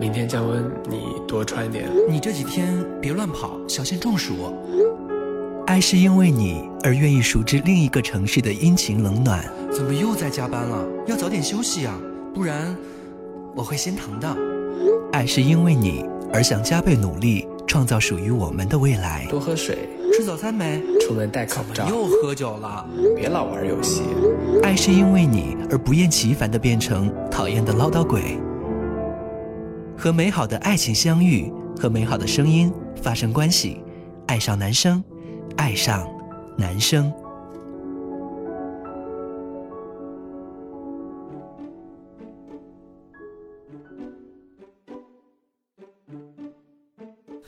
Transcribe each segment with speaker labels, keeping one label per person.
Speaker 1: 明天降温，你多穿点。
Speaker 2: 你这几天别乱跑，小心中暑。爱是因为你而愿意熟知另一个城市的阴晴冷暖。怎么又在加班了？要早点休息啊，不然我会心疼的。爱是因为你而想加倍努力，创造属于我们的未来。
Speaker 1: 多喝水，
Speaker 2: 吃早餐没？
Speaker 1: 出门戴口罩。
Speaker 2: 又喝酒了，
Speaker 1: 别老玩游戏。
Speaker 2: 爱是因为你而不厌其烦的变成讨厌的唠叨鬼。和美好的爱情相遇，和美好的声音发生关系，爱上男生，爱上男生。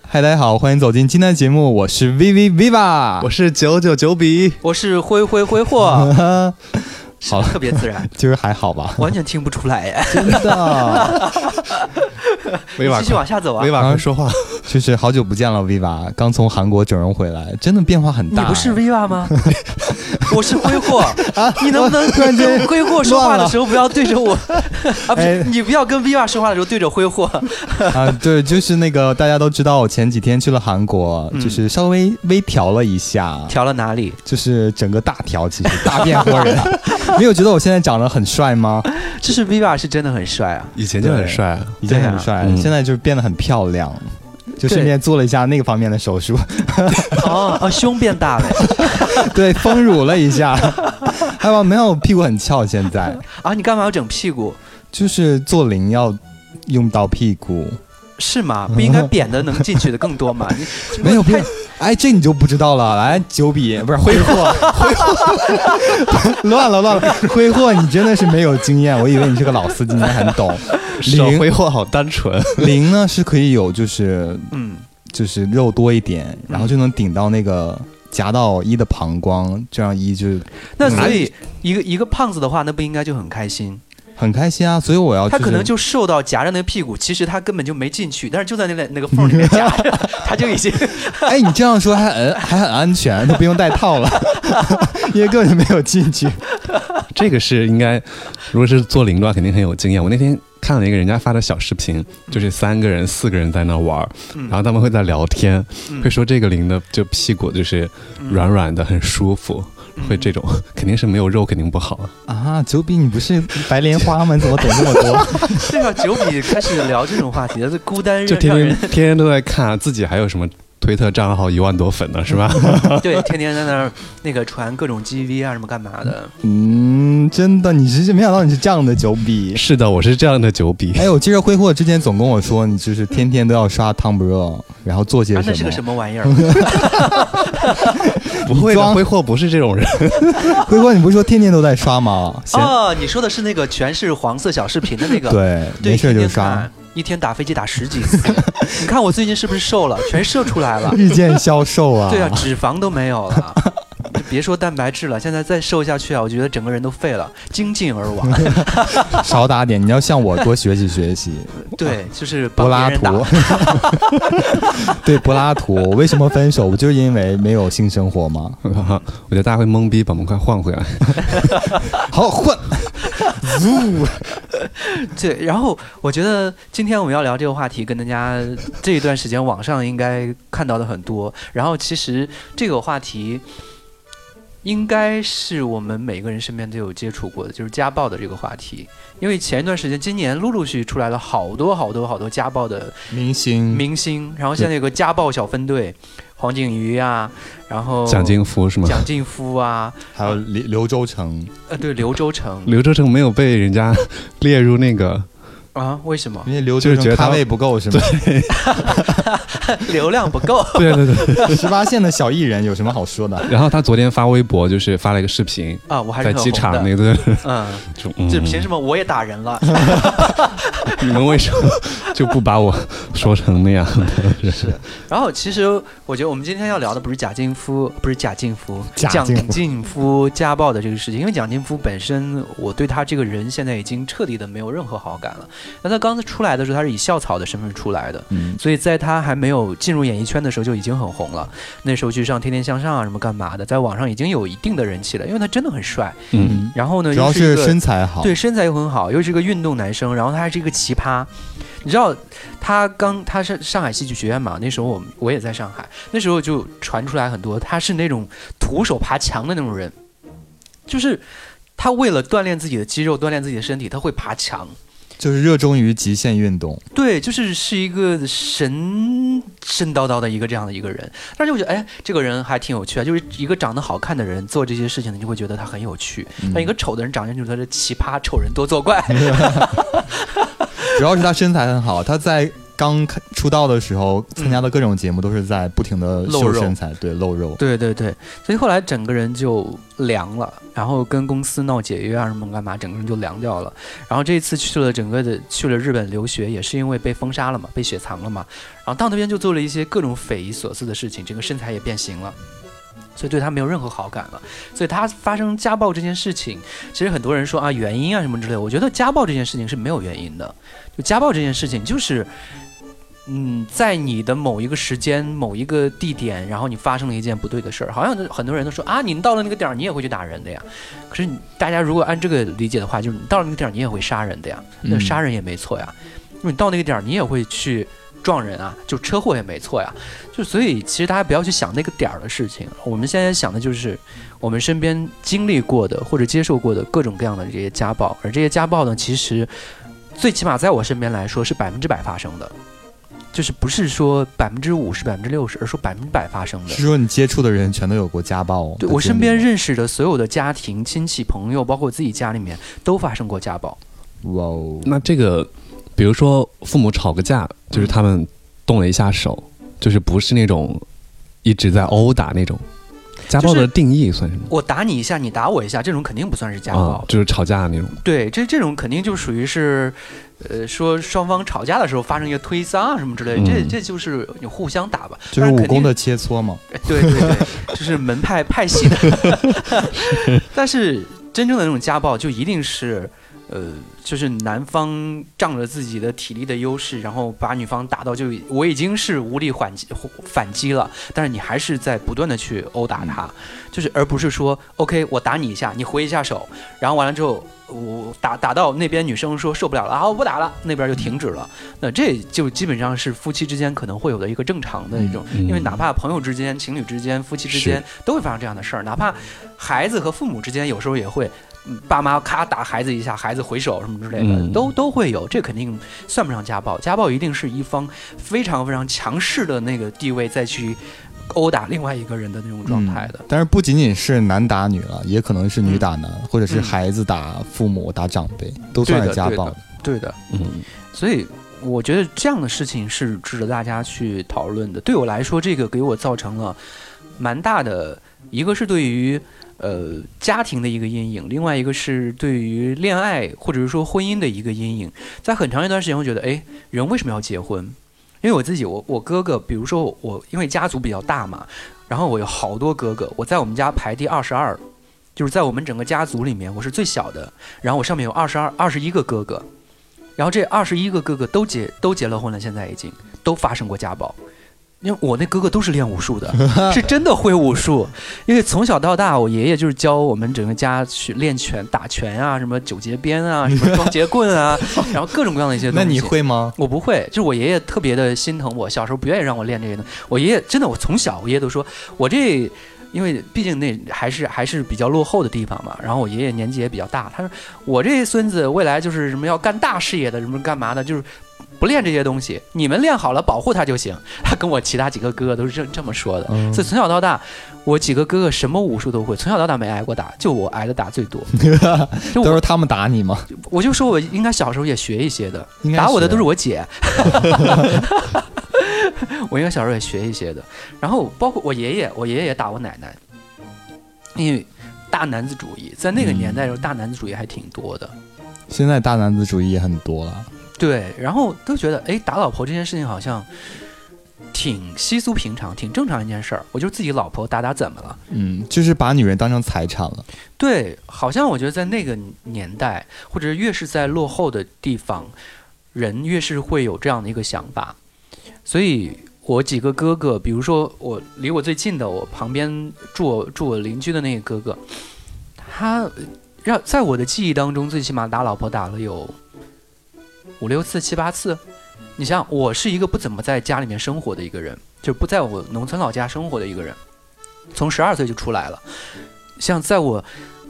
Speaker 3: 嗨，大家好，欢迎走进今天的节目，我是 Viv Viva，
Speaker 4: 我是九九九比，
Speaker 5: 我是灰灰挥霍，
Speaker 3: 好，
Speaker 5: 特别自然，
Speaker 3: 就是还好吧，
Speaker 5: 完全听不出来耶，
Speaker 3: 真的。
Speaker 4: 维瓦
Speaker 5: 继续往下走啊，
Speaker 4: 维瓦快说话，
Speaker 3: 就是好久不见了，Viva，刚从韩国整容回来，真的变化很大。
Speaker 5: 你不是 Viva 吗？我是挥霍啊，你能不能
Speaker 3: 突然间
Speaker 5: 挥霍说话的时候不要对着我 啊？不
Speaker 3: 哎
Speaker 5: 是，你不要跟 Viva 说话的时候对着挥霍。
Speaker 3: 啊，对，就是那个大家都知道，我前几天去了韩国，
Speaker 5: 嗯
Speaker 3: 就是稍微微调了一下，
Speaker 5: 调了哪里？
Speaker 3: 就是整个大调，其实大变活人。没有觉得我现在长得很帅吗？
Speaker 5: 就是 Viva 是真的很帅啊，
Speaker 4: 以前就很帅，
Speaker 3: 以前很帅，
Speaker 4: 嗯
Speaker 3: 现在就是变得很漂亮。就顺便做了一下那个方面的手术，
Speaker 5: 哦哦，胸变大了
Speaker 3: 对，丰乳了一下，还有没有屁股很翘？现在
Speaker 5: 啊！你干嘛要整屁股？
Speaker 3: 就是做零要用到屁股，
Speaker 5: 是吗？不应该扁的能进去的更多吗？你
Speaker 3: 没有不要，哎，这你就不知道了。来，九比不是挥霍，挥霍，乱了乱了，挥霍，你真的是没有经验，我以为你是个老司机，你很懂。
Speaker 4: 手
Speaker 3: 零
Speaker 4: 挥霍好单纯，
Speaker 3: 零呢是可以有，就是
Speaker 5: 嗯，
Speaker 3: 就是肉多一点，然后就能顶到那个夹到一的膀胱，这样一就
Speaker 5: 那所以一个一个胖子的话，那不应该就很开心？
Speaker 3: 很开心啊。所以我要、就是，
Speaker 5: 他可能就瘦到夹着那个屁股，其实他根本就没进去，但是就在那个那个缝里面夹着，他就已经
Speaker 3: 哎，你这样说还很还很安全，都不用带套了，因为根本就没有进去。
Speaker 4: 这个是应该，如果是做零的话，肯定很有经验。我那天看了一个人家发的小视频，就是三个人、四个人在那玩然后他们会在聊天，
Speaker 5: 嗯
Speaker 4: 会说这个零的就屁股就是软软的，很舒服，会这种，肯定是没有肉，肯定不好。
Speaker 3: 啊，九比，你不是白莲花吗？你怎么懂那么多？
Speaker 5: 这个九比开始聊这种话题，这孤单
Speaker 4: 就天天天天都在看自己还有什么推特账号一万多粉呢，是吧？
Speaker 5: 对天天在那儿那个传各种 GV 啊什么干嘛的。
Speaker 3: 嗯，真的，你是没想到你是这样的九比。
Speaker 4: 是的，我是这样的九比。
Speaker 3: 哎，我记得挥霍之前总跟我说，你就是天天都要刷 Tumblr，然后做些
Speaker 5: 啊，
Speaker 3: 什么？
Speaker 5: 那是个什么玩意儿？
Speaker 4: 不会挥霍不是这种人。
Speaker 3: 挥霍，你不是说天天都在刷吗？
Speaker 5: 哦，你说的是那个全是黄色小视频的那个？
Speaker 3: 对，
Speaker 5: 对，
Speaker 3: 没事就刷
Speaker 5: 看，，一天打飞机打十几次。你看我最近是不是瘦了？全射出来了。
Speaker 3: 日渐消瘦啊。
Speaker 5: 对啊，脂肪都没有了。就别说蛋白质了，现在再瘦下去啊，我觉得整个人都废了，精尽而亡。
Speaker 3: 少打点，你要向我多学习学习。
Speaker 5: 对，就是
Speaker 3: 柏 拉图，对柏拉图，我为什么分手？不就是因为没有性生活吗？
Speaker 4: 我觉得大家会懵逼，把我们快换回来。
Speaker 3: 好换，呜，
Speaker 5: 对，然后我觉得今天我们要聊这个话题，跟大家这一段时间网上应该看到的很多。然后其实这个话题应该是我们每个人身边都有接触过的，就是家暴的这个话题。因为前一段时间，今年陆陆续续出来了好多好多好多家暴的
Speaker 3: 明星，
Speaker 5: 明星，然后现在有个家暴小分队，黄景瑜啊，然后
Speaker 4: 蒋劲夫是吗？
Speaker 5: 蒋劲夫啊，
Speaker 3: 还有刘刘洲成，
Speaker 5: 呃，对，刘洲成
Speaker 4: 刘洲成没有被人家 列入那个，
Speaker 5: 啊，为什么
Speaker 3: 因为刘
Speaker 4: 就是觉得
Speaker 3: 咖位不够是吗？
Speaker 5: 流量不够？
Speaker 4: 对 对对。
Speaker 3: 十八线的小艺人有什么好说的？
Speaker 4: 然后他昨天发微博，就是发了一个视频，
Speaker 5: 啊，我还
Speaker 4: 在机场那个，
Speaker 5: 嗯，
Speaker 4: 就嗯
Speaker 5: 这凭什么我也打人了？
Speaker 4: 你们为什么就不把我说成那样的？是
Speaker 5: 然后其实我觉得我们今天要聊的不是贾静夫，不是贾静夫，蒋
Speaker 3: 贾静夫
Speaker 5: 家暴的这个事情，因为蒋静夫本身我对他这个人现在已经彻底的没有任何好感了，那他刚出来的时候，他是以校草的身份出来的，
Speaker 3: 嗯，
Speaker 5: 所以在他还没有进入演艺圈的时候就已经很红了。那时候去上《天天向上》啊什么干嘛的，在网上已经有一定的人气了，因为他真的很帅。
Speaker 4: 嗯，
Speaker 5: 然后呢，
Speaker 3: 主要是身材好，
Speaker 5: 对，身材又很好，又是一个运动男生，然后他还是一个奇葩。你知道，他刚他是上海戏剧学院嘛？那时候我我也在上海，那时候就传出来很多，他是那种徒手爬墙的那种人，就是他为了锻炼自己的肌肉，锻炼自己的身体，他会爬墙。
Speaker 3: 就是热衷于极限运动。
Speaker 5: 对，就是是一个神神叨叨的一个这样的一个人，但是我觉得，哎，这个人还挺有趣啊。就是一个长得好看的人做这些事情，你就会觉得他很有趣；
Speaker 3: 嗯
Speaker 5: 但一个丑的人长相就是他是奇葩，丑人多作怪。
Speaker 3: 主要是他身材很好，他在刚出道的时候参加的各种节目都是在不停的秀身材，对露肉。
Speaker 5: 对对对，所以后来整个人就凉了，然后跟公司闹解约啊什么干嘛，整个人就凉掉了。然后这一次去了整个的去了日本留学，也是因为被封杀了嘛，被雪藏了嘛。然后到那边就做了一些各种匪夷所思的事情，整个身材也变形了。所以对他没有任何好感了，所以他发生家暴这件事情，其实很多人说啊原因啊什么之类的，我觉得家暴这件事情是没有原因的，就家暴这件事情就是，嗯，在你的某一个时间、某一个地点，然后你发生了一件不对的事儿，好像很多人都说啊，你到了那个点儿，你也会去打人的呀。可是大家如果按这个理解的话，就是你到了那个点儿，你也会杀人的呀。那杀人也没错呀，因为你到那个点儿，你也会去撞人啊，就车祸也没错呀。就所以其实大家不要去想那个点儿的事情，我们现在想的就是我们身边经历过的或者接受过的各种各样的这些家暴，而这些家暴呢，其实最起码在我身边来说是百分之百发生的。就是不是说百分之五十、百分之六十，而说百分之百发生的
Speaker 3: 是。说你接触的人全都有过家暴？
Speaker 5: 对我身边认识的所有的家庭、亲戚、朋友，包括我自己家里面，都发生过家暴。
Speaker 3: 哇哦，
Speaker 4: 那这个，比如说父母吵个架，就是他们动了一下手，就是不是那种一直在殴打那种。家暴的定义算什么？
Speaker 5: 我打你一下，你打我一下，这种肯定不算是家暴。
Speaker 4: 啊，就是吵架那种。
Speaker 5: 对，这这种肯定就属于是，呃，说双方吵架的时候发生一个推搡啊什么之类的，这
Speaker 4: 嗯
Speaker 5: 这就是你互相打吧。
Speaker 3: 就是武功的切磋嘛。
Speaker 5: 对对对，就是门派派系的。但是真正的那种家暴，就一定是，呃，就是男方仗着自己的体力的优势，然后把女方打到就我已经是无力反击反击了，但是你还是在不断的去殴打他，就是而不是说 OK 我打你一下，你回一下手，然后完了之后。我打打到那边，女生说受不了了啊，我不打了，那边就停止了。那这就基本上是夫妻之间可能会有的一个正常的一种，
Speaker 4: 嗯
Speaker 5: 因为哪怕朋友之间、情侣之间、夫妻之间都会发生这样的事儿，哪怕孩子和父母之间有时候也会，嗯爸妈咔打孩子一下，孩子回手什么之类的，
Speaker 4: 嗯
Speaker 5: 都都会有。这肯定算不上家暴，家暴一定是一方非常非常强势的那个地位再去殴打另外一个人的那种状态的。
Speaker 3: 但是不仅仅是男打女了，也可能是女打男，或者是
Speaker 5: 嗯
Speaker 3: 孩子打父母、打长辈，都算是家暴。
Speaker 5: 对的，
Speaker 4: 嗯，
Speaker 5: 所以我觉得这样的事情是值得大家去讨论的。对我来说，这个给我造成了蛮大的，一个是对于呃家庭的一个阴影，另外一个是对于恋爱或者是说婚姻的一个阴影。在很长一段时间，我觉得，哎，人为什么要结婚？因为我自己，我我哥哥，比如说我我因为家族比较大嘛，然后我有好多哥哥，我在我们家排第二十二，就是在我们整个家族里面我是最小的，然后我上面有二十二二十一个哥哥，然后这二十一个哥哥都结都结了婚了，现在已经都发生过家暴。因为我那哥哥都是练武术的，是真的会武术。因为从小到大，我爷爷就是教我们整个家去练拳、打拳啊，什么九节鞭啊，什么双节棍啊，然后各种各样的一些东西。
Speaker 3: 那你会吗？
Speaker 5: 我不会，就是我爷爷特别的心疼我，小时候不愿意让我练这些东西。我爷爷真的，我从小我爷爷都说我这，因为毕竟那还是还是比较落后的地方嘛。然后我爷爷年纪也比较大，他说我这孙子未来就是什么要干大事业的，什么干嘛的，就是不练这些东西，你们练好了保护他就行。他跟我其他几个哥哥都是这这么说的。
Speaker 3: 嗯
Speaker 5: 所以从小到大，我几个哥哥什么武术都会，从小到大没挨过打，就我挨的打最多。
Speaker 3: 都是他们打你吗？
Speaker 5: 我就说我应该小时候也学一些的，打我的都是我姐，我应该小时候也学一些的。然后包括我爷爷，我爷爷也打我奶奶，因为大男子主义，在那个年代的时候，大男子主义还挺多的。
Speaker 3: 现在大男子主义也很多了。
Speaker 5: 对，然后都觉得哎，打老婆这件事情好像挺稀疏平常、挺正常一件事儿。我就自己老婆打打怎么了？
Speaker 3: 嗯，就是把女人当成财产了。
Speaker 5: 对，好像我觉得在那个年代，或者越是在落后的地方，人越是会有这样的一个想法，所以我几个哥哥，比如说我离我最近的，我旁边住我住我邻居的那个哥哥，他让在我的记忆当中，最起码打老婆打了有五六次、七八次。你像，我是一个不怎么在家里面生活的一个人，就是不在我农村老家生活的一个人，从十二岁就出来了。像在我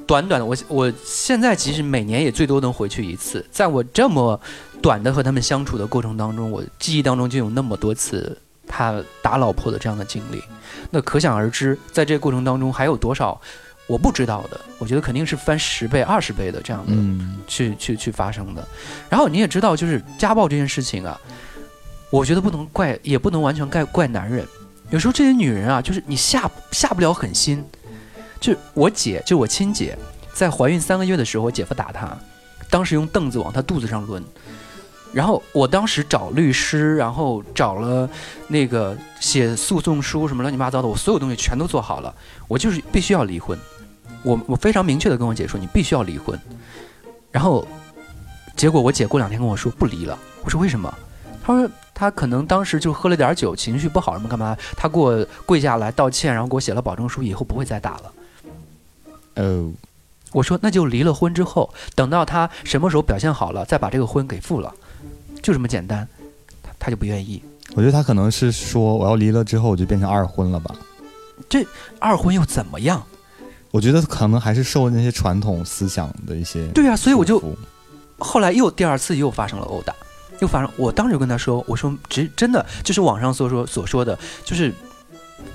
Speaker 5: 短短的我我现在其实每年也最多能回去一次，在我这么短的和他们相处的过程当中，我记忆当中就有那么多次他打老婆的这样的经历，那可想而知，在这个过程当中还有多少我不知道的，我觉得肯定是翻十倍、二十倍的这样的去去去发生的。然后你也知道，就是家暴这件事情啊，我觉得不能怪，也不能完全怪怪男人，有时候这些女人啊，就是你下下不了狠心。就我姐，就我亲姐，在怀孕三个月的时候，我姐夫打她，当时用凳子往她肚子上抡，然后我当时找律师，然后找了那个写诉讼书什么乱七八糟的，我所有东西全都做好了，我就是必须要离婚，我我非常明确的跟我姐说，你必须要离婚，然后结果我姐过两天跟我说不离了，我说为什么？她说她可能当时就喝了点酒，情绪不好什么干嘛，她给我跪下来道歉，然后给我写了保证书，以后不会再打了。
Speaker 3: 哦，
Speaker 5: 我说那就离了婚之后，等到他什么时候表现好了，再把这个婚给复了，就这么简单。他他就不愿意。
Speaker 3: 我觉得他可能是说我要离了之后我就变成二婚了吧？
Speaker 5: 这二婚又怎么样？
Speaker 3: 我觉得可能还是受那些传统思想的一些。
Speaker 5: 对啊，所以我就后来又第二次又发生了殴打，又发生。我当时就跟他说：“我说只真的就是网上所说所说的，就是。”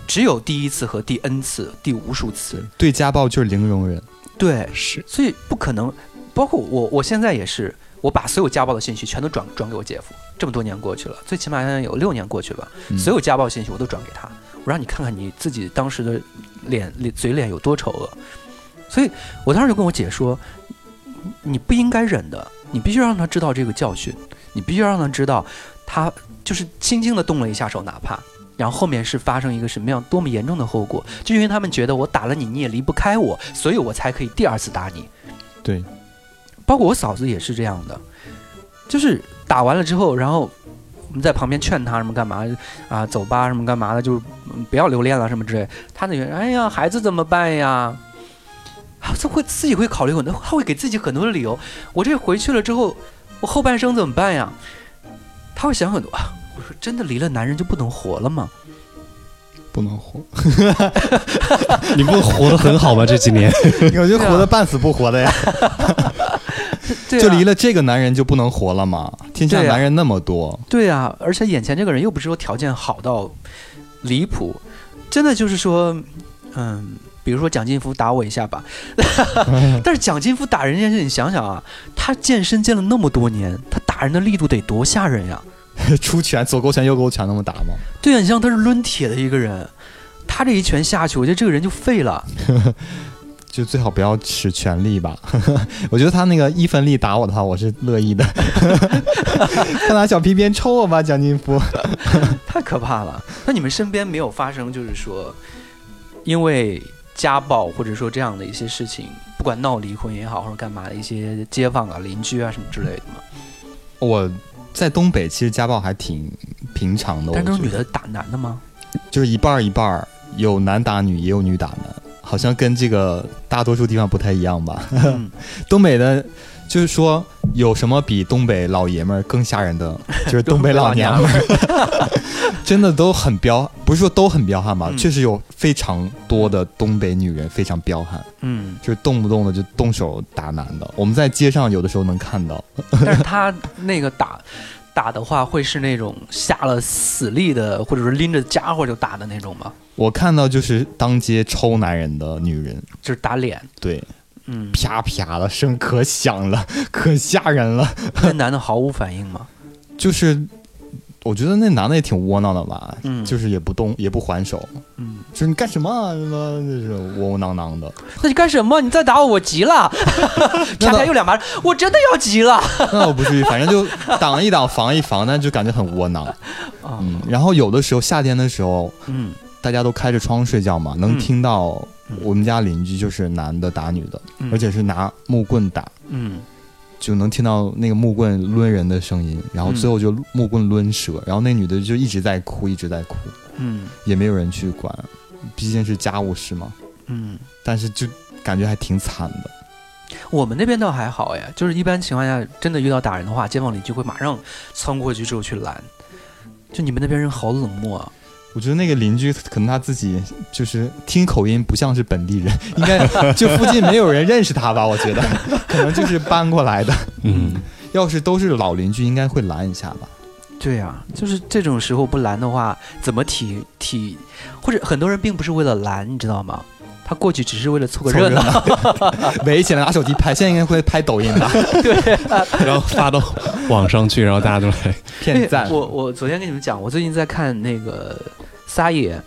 Speaker 5: 只有第一次和第 n 次、第无数次，
Speaker 3: 对家暴就是零容忍。
Speaker 5: 对，
Speaker 4: 是，
Speaker 5: 所以不可能。包括我，我现在也是，我把所有家暴的信息全都转转给我姐夫。这么多年过去了，最起码现在有六年过去了，所有家暴信息我都转给他。我让你看看你自己当时的脸脸嘴脸有多丑恶。所以我当时就跟我姐说，你不应该忍的，你必须让他知道这个教训，你必须让他知道，他就是轻轻的动了一下手，哪怕。然后后面是发生一个什么样多么严重的后果？就因为他们觉得我打了你，你也离不开我，所以我才可以第二次打你。
Speaker 3: 对，
Speaker 5: 包括我嫂子也是这样的，就是打完了之后，然后在旁边劝他什么干嘛啊，走吧什么干嘛的，就不要留恋了什么之类。他那边哎呀，孩子怎么办呀？他会自己会考虑很多，他会给自己很多的理由。我这回去了之后，我后半生怎么办呀？他会想很多。我说真的，离了男人就不能活了吗？
Speaker 3: 不能活，
Speaker 4: 你不活得很好吗？这几年，
Speaker 3: 我就活得半死不活的呀。就离了这个男人就不能活了吗？天下男人那么多。
Speaker 5: 对啊，而且眼前这个人又不是说条件好到离谱，真的就是说，嗯，比如说蒋劲夫打我一下吧，但是蒋劲夫打人这件事，你想想啊，他健身健了那么多年，他打人的力度得多吓人呀！
Speaker 3: 出拳左勾拳右勾拳那么打吗？
Speaker 5: 对啊，你像他是抡铁的一个人，他这一拳下去，我觉得这个人就废了。
Speaker 3: 就最好不要使全力吧。我觉得他那个一分力打我的话，我是乐意的。他拿小皮鞭抽我吧，蒋劲夫，
Speaker 5: 太可怕了。那你们身边没有发生，就是说因为家暴或者说这样的一些事情，不管闹离婚也好，或者干嘛的一些街坊啊、邻居啊什么之类的吗？
Speaker 3: 我。在东北，其实家暴还挺平常的。
Speaker 5: 但都是女的打男的吗？
Speaker 3: 就是一半儿一半儿，有男打女，也有女打男，好像跟这个大多数地方不太一样吧。东北的，就是说有什么比东北老爷们儿更吓人的？就是东北老娘们儿，真的都很彪，不是说都很彪悍吧？确实有非常多的东北女人非常彪悍，嗯，就是动不动的就动手打男的。我们在街上有的时候能看到，
Speaker 5: 但是他那个打。打的话会是那种下了死力的，或者是拎着家伙就打的那种吗？
Speaker 3: 我看到就是当街抽男人的女人，
Speaker 5: 就是打脸。
Speaker 3: 对，嗯，啪啪的声可响了，可吓人了。
Speaker 5: 那男的毫无反应吗？
Speaker 3: 就是。我觉得那男的也挺窝囊的吧，嗯，就是也不动也不还手，嗯，就是你干什么？什么就是窝窝囊囊的。
Speaker 5: 那你干什么？你再打我，我急了。啪啪又两巴掌，我真的要急了。
Speaker 3: 那我不至于，反正就挡一挡，防一防，但就感觉很窝囊。嗯，然后有的时候夏天的时候，嗯，大家都开着窗睡觉嘛，能听到我们家邻居就是男的打女的，而且是拿木棍打，嗯。就能听到那个木棍抡人的声音，然后最后就木棍抡折，然后那女的就一直在哭，一直在哭，
Speaker 5: 嗯
Speaker 3: 也没有人去管，毕竟是家务事嘛。
Speaker 5: 嗯，
Speaker 3: 但是就感觉还挺惨的。
Speaker 5: 我们那边倒还好呀，就是一般情况下，真的遇到打人的话，街坊邻居会马上窜过去之后去拦。就你们那边人好冷漠啊！
Speaker 3: 我觉得那个邻居可能他自己就是听口音不像是本地人，应该就附近没有人认识他吧？我觉得 可能就是搬过来的。
Speaker 4: 嗯，
Speaker 3: 要是都是老邻居，应该会拦一下吧？
Speaker 5: 对呀、就是这种时候不拦的话，怎么体体，或者很多人并不是为了拦，你知道吗？他过去只是为了凑个热闹。
Speaker 3: 围起来拿手机拍，现在应该会拍抖音吧？
Speaker 4: 对 然后发到网上去，然后大家都来。
Speaker 3: 骗赞。
Speaker 5: 我我昨天跟你们讲，我最近在看那个《撒野》，《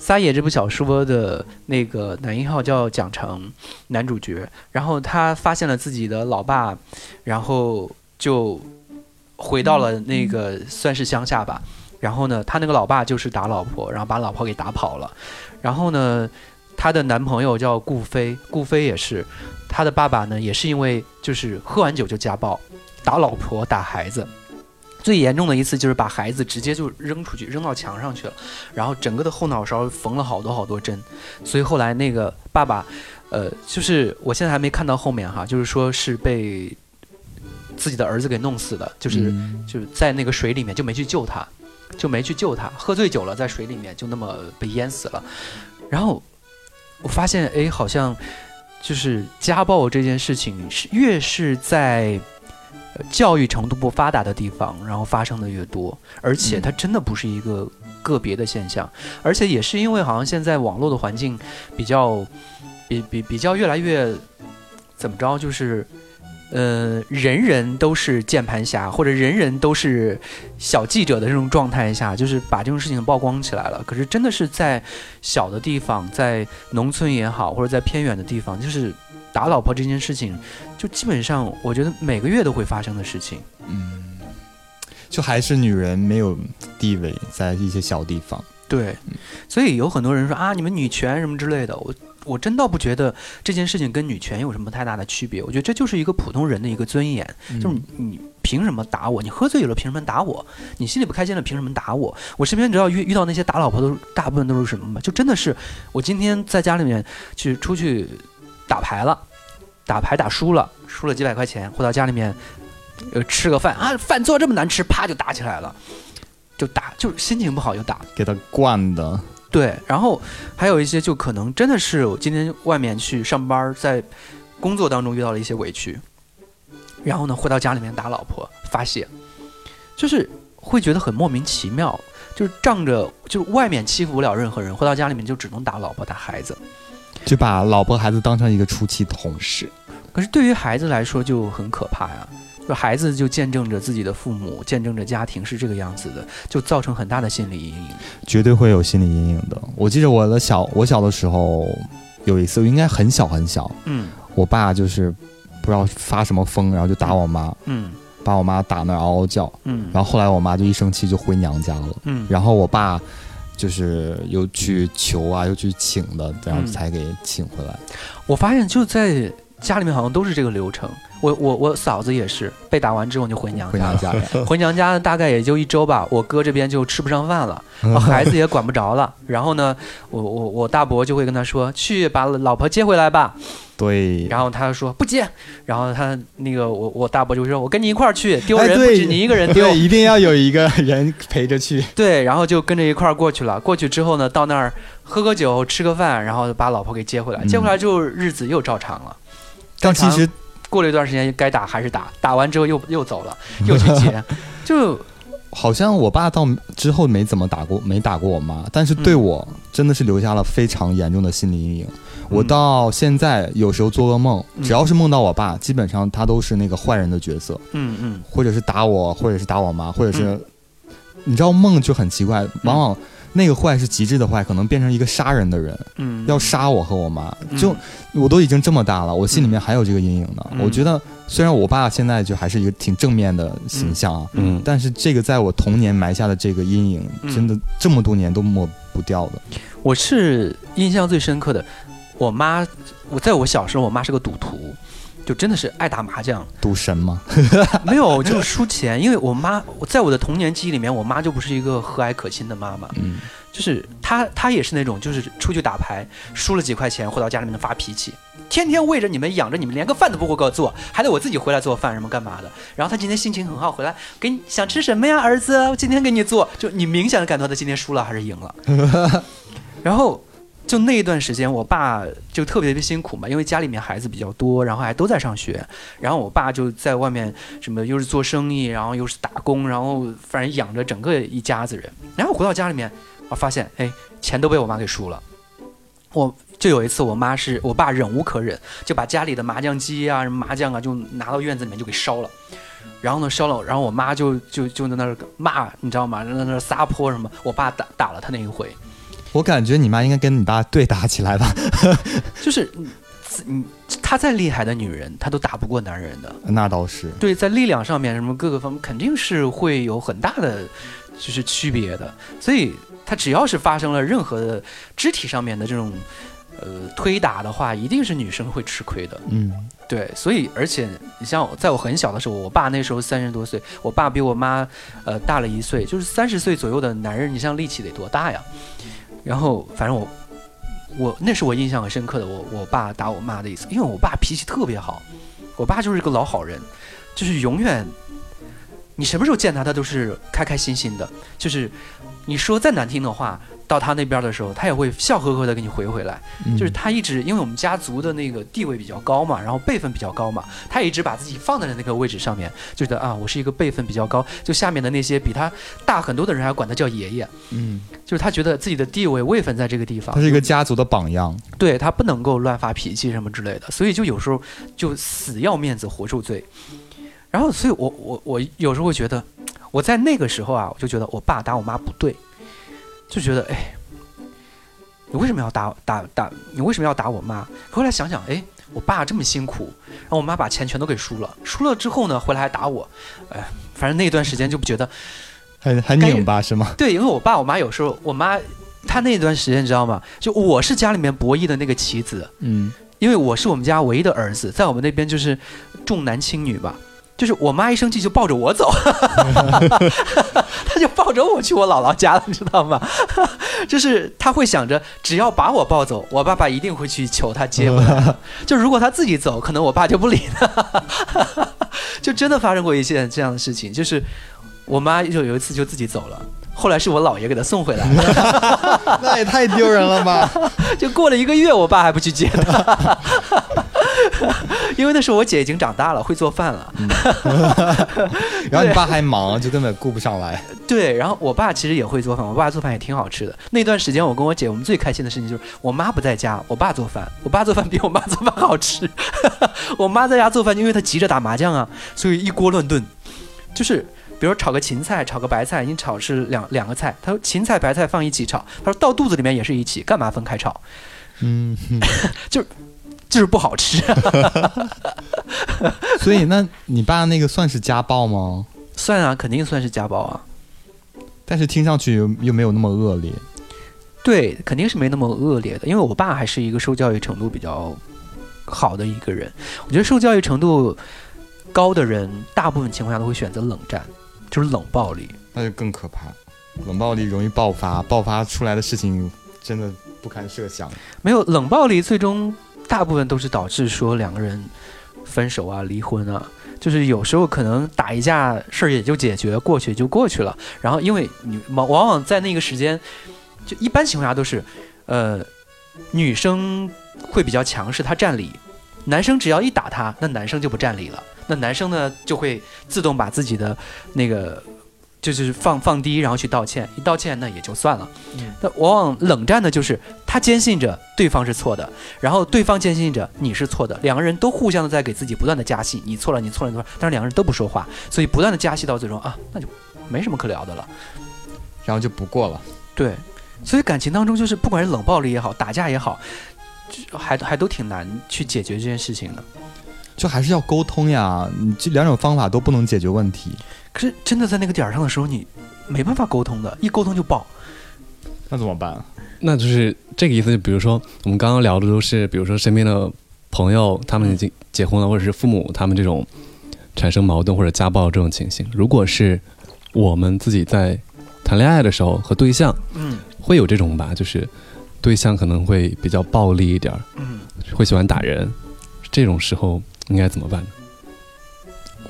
Speaker 5: 撒野》这部小说的那个男一号叫蒋成，男主角。然后他发现了自己的老爸，然后就回到了那个算是乡下吧。然后呢，他那个老爸就是打老婆，然后把老婆给打跑了。然后呢，她的男朋友叫顾飞，顾飞也是，他的爸爸呢也是因为就是喝完酒就家暴，打老婆打孩子。最严重的一次就是把孩子直接就扔出去，扔到墙上去了，然后整个的后脑勺缝了好多好多针，所以后来那个爸爸，呃，就是我现在还没看到后面哈，就是说是被自己的儿子给弄死的，就是、
Speaker 3: 嗯。
Speaker 5: 就是在那个水里面就没去救他，就没去救他，喝醉酒了在水里面就那么被淹死了，然后我发现哎，好像就是家暴这件事情是越是在。呃教育程度不发达的地方，然后发生的越多，而且它真的不是一个个别的现象，而且也是因为好像现在网络的环境比较，比比比较越来越怎么着，就是呃，人人都是键盘侠，或者人人都是小记者的这种状态下，就是把这种事情曝光起来了。可是真的是在小的地方，在农村也好，或者在偏远的地方，就是打老婆这件事情，就基本上我觉得每个月都会发生的事情。
Speaker 3: 嗯，就还是女人没有地位，在一些小地方。
Speaker 5: 对，所以有很多人说啊，你们女权什么之类的，我我真倒不觉得这件事情跟女权有什么太大的区别。我觉得这就是一个普通人的一个尊严，就是你你凭什么打我？你喝醉了凭什么打我？你心里不开心了凭什么打我？我身边只要遇遇到那些打老婆的大部分都是什么嘛？就真的是我今天在家里面去出去打牌了，打牌打输了，输了几百块钱，回到家里面呃吃个饭啊，饭做这么难吃，啪就打起来了。就打，就是心情不好就打，
Speaker 3: 给他惯的。
Speaker 5: 对，然后还有一些就可能真的是我今天外面去上班，在工作当中遇到了一些委屈，然后呢回到家里面打老婆发泄，就是会觉得很莫名其妙，就是仗着就是外面欺负不了任何人，回到家里面就只能打老婆打孩子。
Speaker 3: 就把老婆孩子当成一个出气筒。
Speaker 4: 是，
Speaker 5: 可是对于孩子来说就很可怕呀，就孩子就见证着自己的父母，见证着家庭是这个样子的，就造成很大的心理阴影。
Speaker 3: 绝对会有心理阴影的。我记得我的小我小的时候有一次，应该很小很小，
Speaker 5: 嗯
Speaker 3: 我爸就是不知道发什么疯，然后就打我妈，
Speaker 5: 嗯
Speaker 3: 把我妈打那儿嗷嗷叫。
Speaker 5: 嗯，
Speaker 3: 然后后来我妈就一生气就回娘家了，
Speaker 5: 嗯
Speaker 3: 然后我爸就是又去求啊，又去请的，然后
Speaker 5: 嗯
Speaker 3: 才给请回来。
Speaker 5: 我发现就在家里面好像都是这个流程。我我我嫂子也是被打完之后就回娘家了，
Speaker 3: 娘家，
Speaker 5: 回娘家大概也就一周吧。我哥这边就吃不上饭了，然 后孩子也管不着了。然后呢，我我我大伯就会跟他说：“去把老婆接回来吧。”
Speaker 3: 对，
Speaker 5: 然后他说不接，然后他那个我我大伯就说：“我跟你一块儿去，丢人不止你一个人丢。
Speaker 3: 对，一定要有一个人陪着去。
Speaker 5: 对，然后就跟着一块儿过去了。过去之后呢，到那儿喝个酒，吃个饭，然后把老婆给接回来。
Speaker 3: 嗯
Speaker 5: 接回来之后，日子又照常了。
Speaker 3: 但其实
Speaker 5: 过了一段时间，该打还是打，打完之后又又走了，又去接，就
Speaker 3: 好像我爸到之后没怎么打过，没打过我妈，但是
Speaker 5: 嗯。
Speaker 3: 对我真的是留下了非常严重的心理阴影。我到现在有时候做噩梦，
Speaker 5: 嗯。
Speaker 3: 只要是梦到我爸，基本上他都是那个坏人的角色，
Speaker 5: 嗯嗯。
Speaker 3: 或者是打我，或者是打我妈，或者是，你知道梦就很奇怪，往往那个坏是极致的坏，可能变成一个杀人的人，
Speaker 5: 嗯，
Speaker 3: 要杀我和我妈，
Speaker 5: 嗯。
Speaker 3: 就我都已经这么大了，我心里面还有这个阴影呢。
Speaker 5: 嗯。
Speaker 3: 我觉得虽然我爸现在就还是一个挺正面的形象啊，
Speaker 4: 嗯，
Speaker 3: 但是这个在我童年埋下的这个阴影，
Speaker 5: 嗯
Speaker 3: 真的这么多年都抹不掉的。
Speaker 5: 我是印象最深刻的，我妈，我在我小时候，我妈是个赌徒，就真的是爱打麻将，
Speaker 3: 赌神吗？
Speaker 5: 没有，就是输钱。因为我妈，在我的童年记忆里面，我妈就不是一个和蔼可亲的妈妈。
Speaker 3: 嗯，
Speaker 5: 就是她，她也是那种，就是出去打牌输了几块钱，回到家里面发脾气，天天喂着你们，养着你们，连个饭都不会给我做，还得我自己回来做饭什么干嘛的。然后她今天心情很好，回来给你想吃什么呀，儿子？我今天给你做。就你明显的感到她今天输了还是赢了。然后。就那一段时间，我爸就特别的辛苦嘛，因为家里面孩子比较多，然后还都在上学，然后我爸就在外面什么又是做生意，然后又是打工，然后反正养着整个一家子人。然后回到家里面，我发现，哎，钱都被我妈给输了。我就有一次，我妈是我爸忍无可忍，就把家里的麻将机啊、什么麻将啊，就拿到院子里面就给烧了。然后呢，烧了，然后我妈就就就在那儿骂，你知道吗？在那儿撒泼什么。我爸打打了他那一回。
Speaker 3: 我感觉你妈应该跟你爸对打起来吧，
Speaker 5: 就是，嗯，她再厉害的女人，她都打不过男人的。
Speaker 3: 那倒是。
Speaker 5: 对，在力量上面，什么各个方面，肯定是会有很大的就是区别的。所以，她只要是发生了任何的肢体上面的这种呃推打的话，一定是女生会吃亏的。
Speaker 3: 嗯，
Speaker 5: 对。所以，而且你像在我很小的时候，我爸那时候三十多岁，我爸比我妈呃大了一岁，就是三十岁左右的男人，你像力气得多大呀？然后，反正我，我那是我印象很深刻的，我我爸打我妈的意思，因为我爸脾气特别好，我爸就是一个老好人，就是永远，你什么时候见他，他都是开开心心的，就是你说再难听的话。到他那边的时候，他也会笑呵呵的给你回回来。就是他一直，因为我们家族的那个地位比较高嘛，然后辈分比较高嘛，他也一直把自己放在了那个位置上面，就觉得啊，我是一个辈分比较高，就下面的那些比他大很多的人还管他叫爷爷。
Speaker 3: 嗯，
Speaker 5: 就是他觉得自己的地位位分在这个地方，
Speaker 3: 他是一个家族的榜样。
Speaker 5: 对他不能够乱发脾气什么之类的，所以就有时候就死要面子活受罪。然后，所以我我我有时候会觉得，我在那个时候啊，我就觉得我爸打我妈不对。就觉得哎，你为什么要打打打？你为什么要打我妈？后来想想，哎，我爸这么辛苦，然后我妈把钱全都给输了，输了之后呢，回来还打我，哎，反正那段时间就不觉得
Speaker 3: 很很拧巴是吗？
Speaker 5: 对，因为我爸我妈有时候，我妈她那段时间你知道吗？就我是家里面博弈的那个棋子，
Speaker 3: 嗯，
Speaker 5: 因为我是我们家唯一的儿子，在我们那边就是重男轻女吧。就是我妈一生气就抱着我走，她就抱着我去我姥姥家了，你知道吗？就是她会想着，只要把我抱走，我爸爸一定会去求她接回来。就如果她自己走，可能我爸就不理她。就真的发生过一件这样的事情，就是我妈就有一次就自己走了，后来是我姥爷给她送回来。
Speaker 3: 那也太丢人了吧！
Speaker 5: 就过了一个月，我爸还不去接她。因为那时候我姐已经长大了，会做饭了。
Speaker 3: 然后你爸还忙，就根本顾不上来。
Speaker 5: 对，然后我爸其实也会做饭，我爸做饭也挺好吃的。那段时间我跟我姐，我们最开心的事情就是我妈不在家，我爸做饭。我爸做饭比我妈做饭好吃。我妈在家做饭，因为她急着打麻将啊，所以一锅乱炖。就是比如炒个芹菜，炒个白菜，你炒是两两个菜。他说芹菜白菜放一起炒，他说到肚子里面也是一起，干嘛分开炒？
Speaker 3: 嗯，
Speaker 5: 就。就是不好吃，
Speaker 3: 所以那你爸那个算是家暴吗？
Speaker 5: 算啊，肯定算是家暴啊。
Speaker 3: 但是听上去又又没有那么恶劣。
Speaker 5: 对，肯定是没那么恶劣的，因为我爸还是一个受教育程度比较好的一个人。我觉得受教育程度高的人，大部分情况下都会选择冷战，就是冷暴力。
Speaker 3: 那就更可怕，冷暴力容易爆发，爆发出来的事情真的不堪设想。
Speaker 5: 没有冷暴力，最终。大部分都是导致说两个人分手啊、离婚啊，就是有时候可能打一架事儿也就解决过去就过去了。然后因为你往往往在那个时间，就一般情况下都是，呃，女生会比较强势，她占理；男生只要一打她，那男生就不占理了，那男生呢就会自动把自己的那个。就是放放低，然后去道歉，一道歉那也就算了。那往往冷战的就是他坚信着对方是错的，然后对方坚信着你是错的，两个人都互相的在给自己不断的加戏，你错了，你错了，你错了，但是两个人都不说话，所以不断的加戏到最终啊，那就没什么可聊的了，
Speaker 3: 然后就不过了。
Speaker 5: 对，所以感情当中就是不管是冷暴力也好，打架也好，还还都挺难去解决这件事情的。
Speaker 3: 就还是要沟通呀，你这两种方法都不能解决问题。
Speaker 5: 可是真的在那个点儿上的时候，你没办法沟通的，一沟通就爆，
Speaker 3: 那怎么办？
Speaker 4: 那就是这个意思。就比如说，我们刚刚聊的都是，比如说身边的朋友他们已经结婚了，或者是父母他们这种产生矛盾或者家暴这种情形，如果是我们自己在谈恋爱的时候和对象，
Speaker 5: 嗯
Speaker 4: 会有这种吧，就是对象可能会比较暴力一点儿，
Speaker 5: 嗯，
Speaker 4: 会喜欢打人，这种时候应该怎么办呢？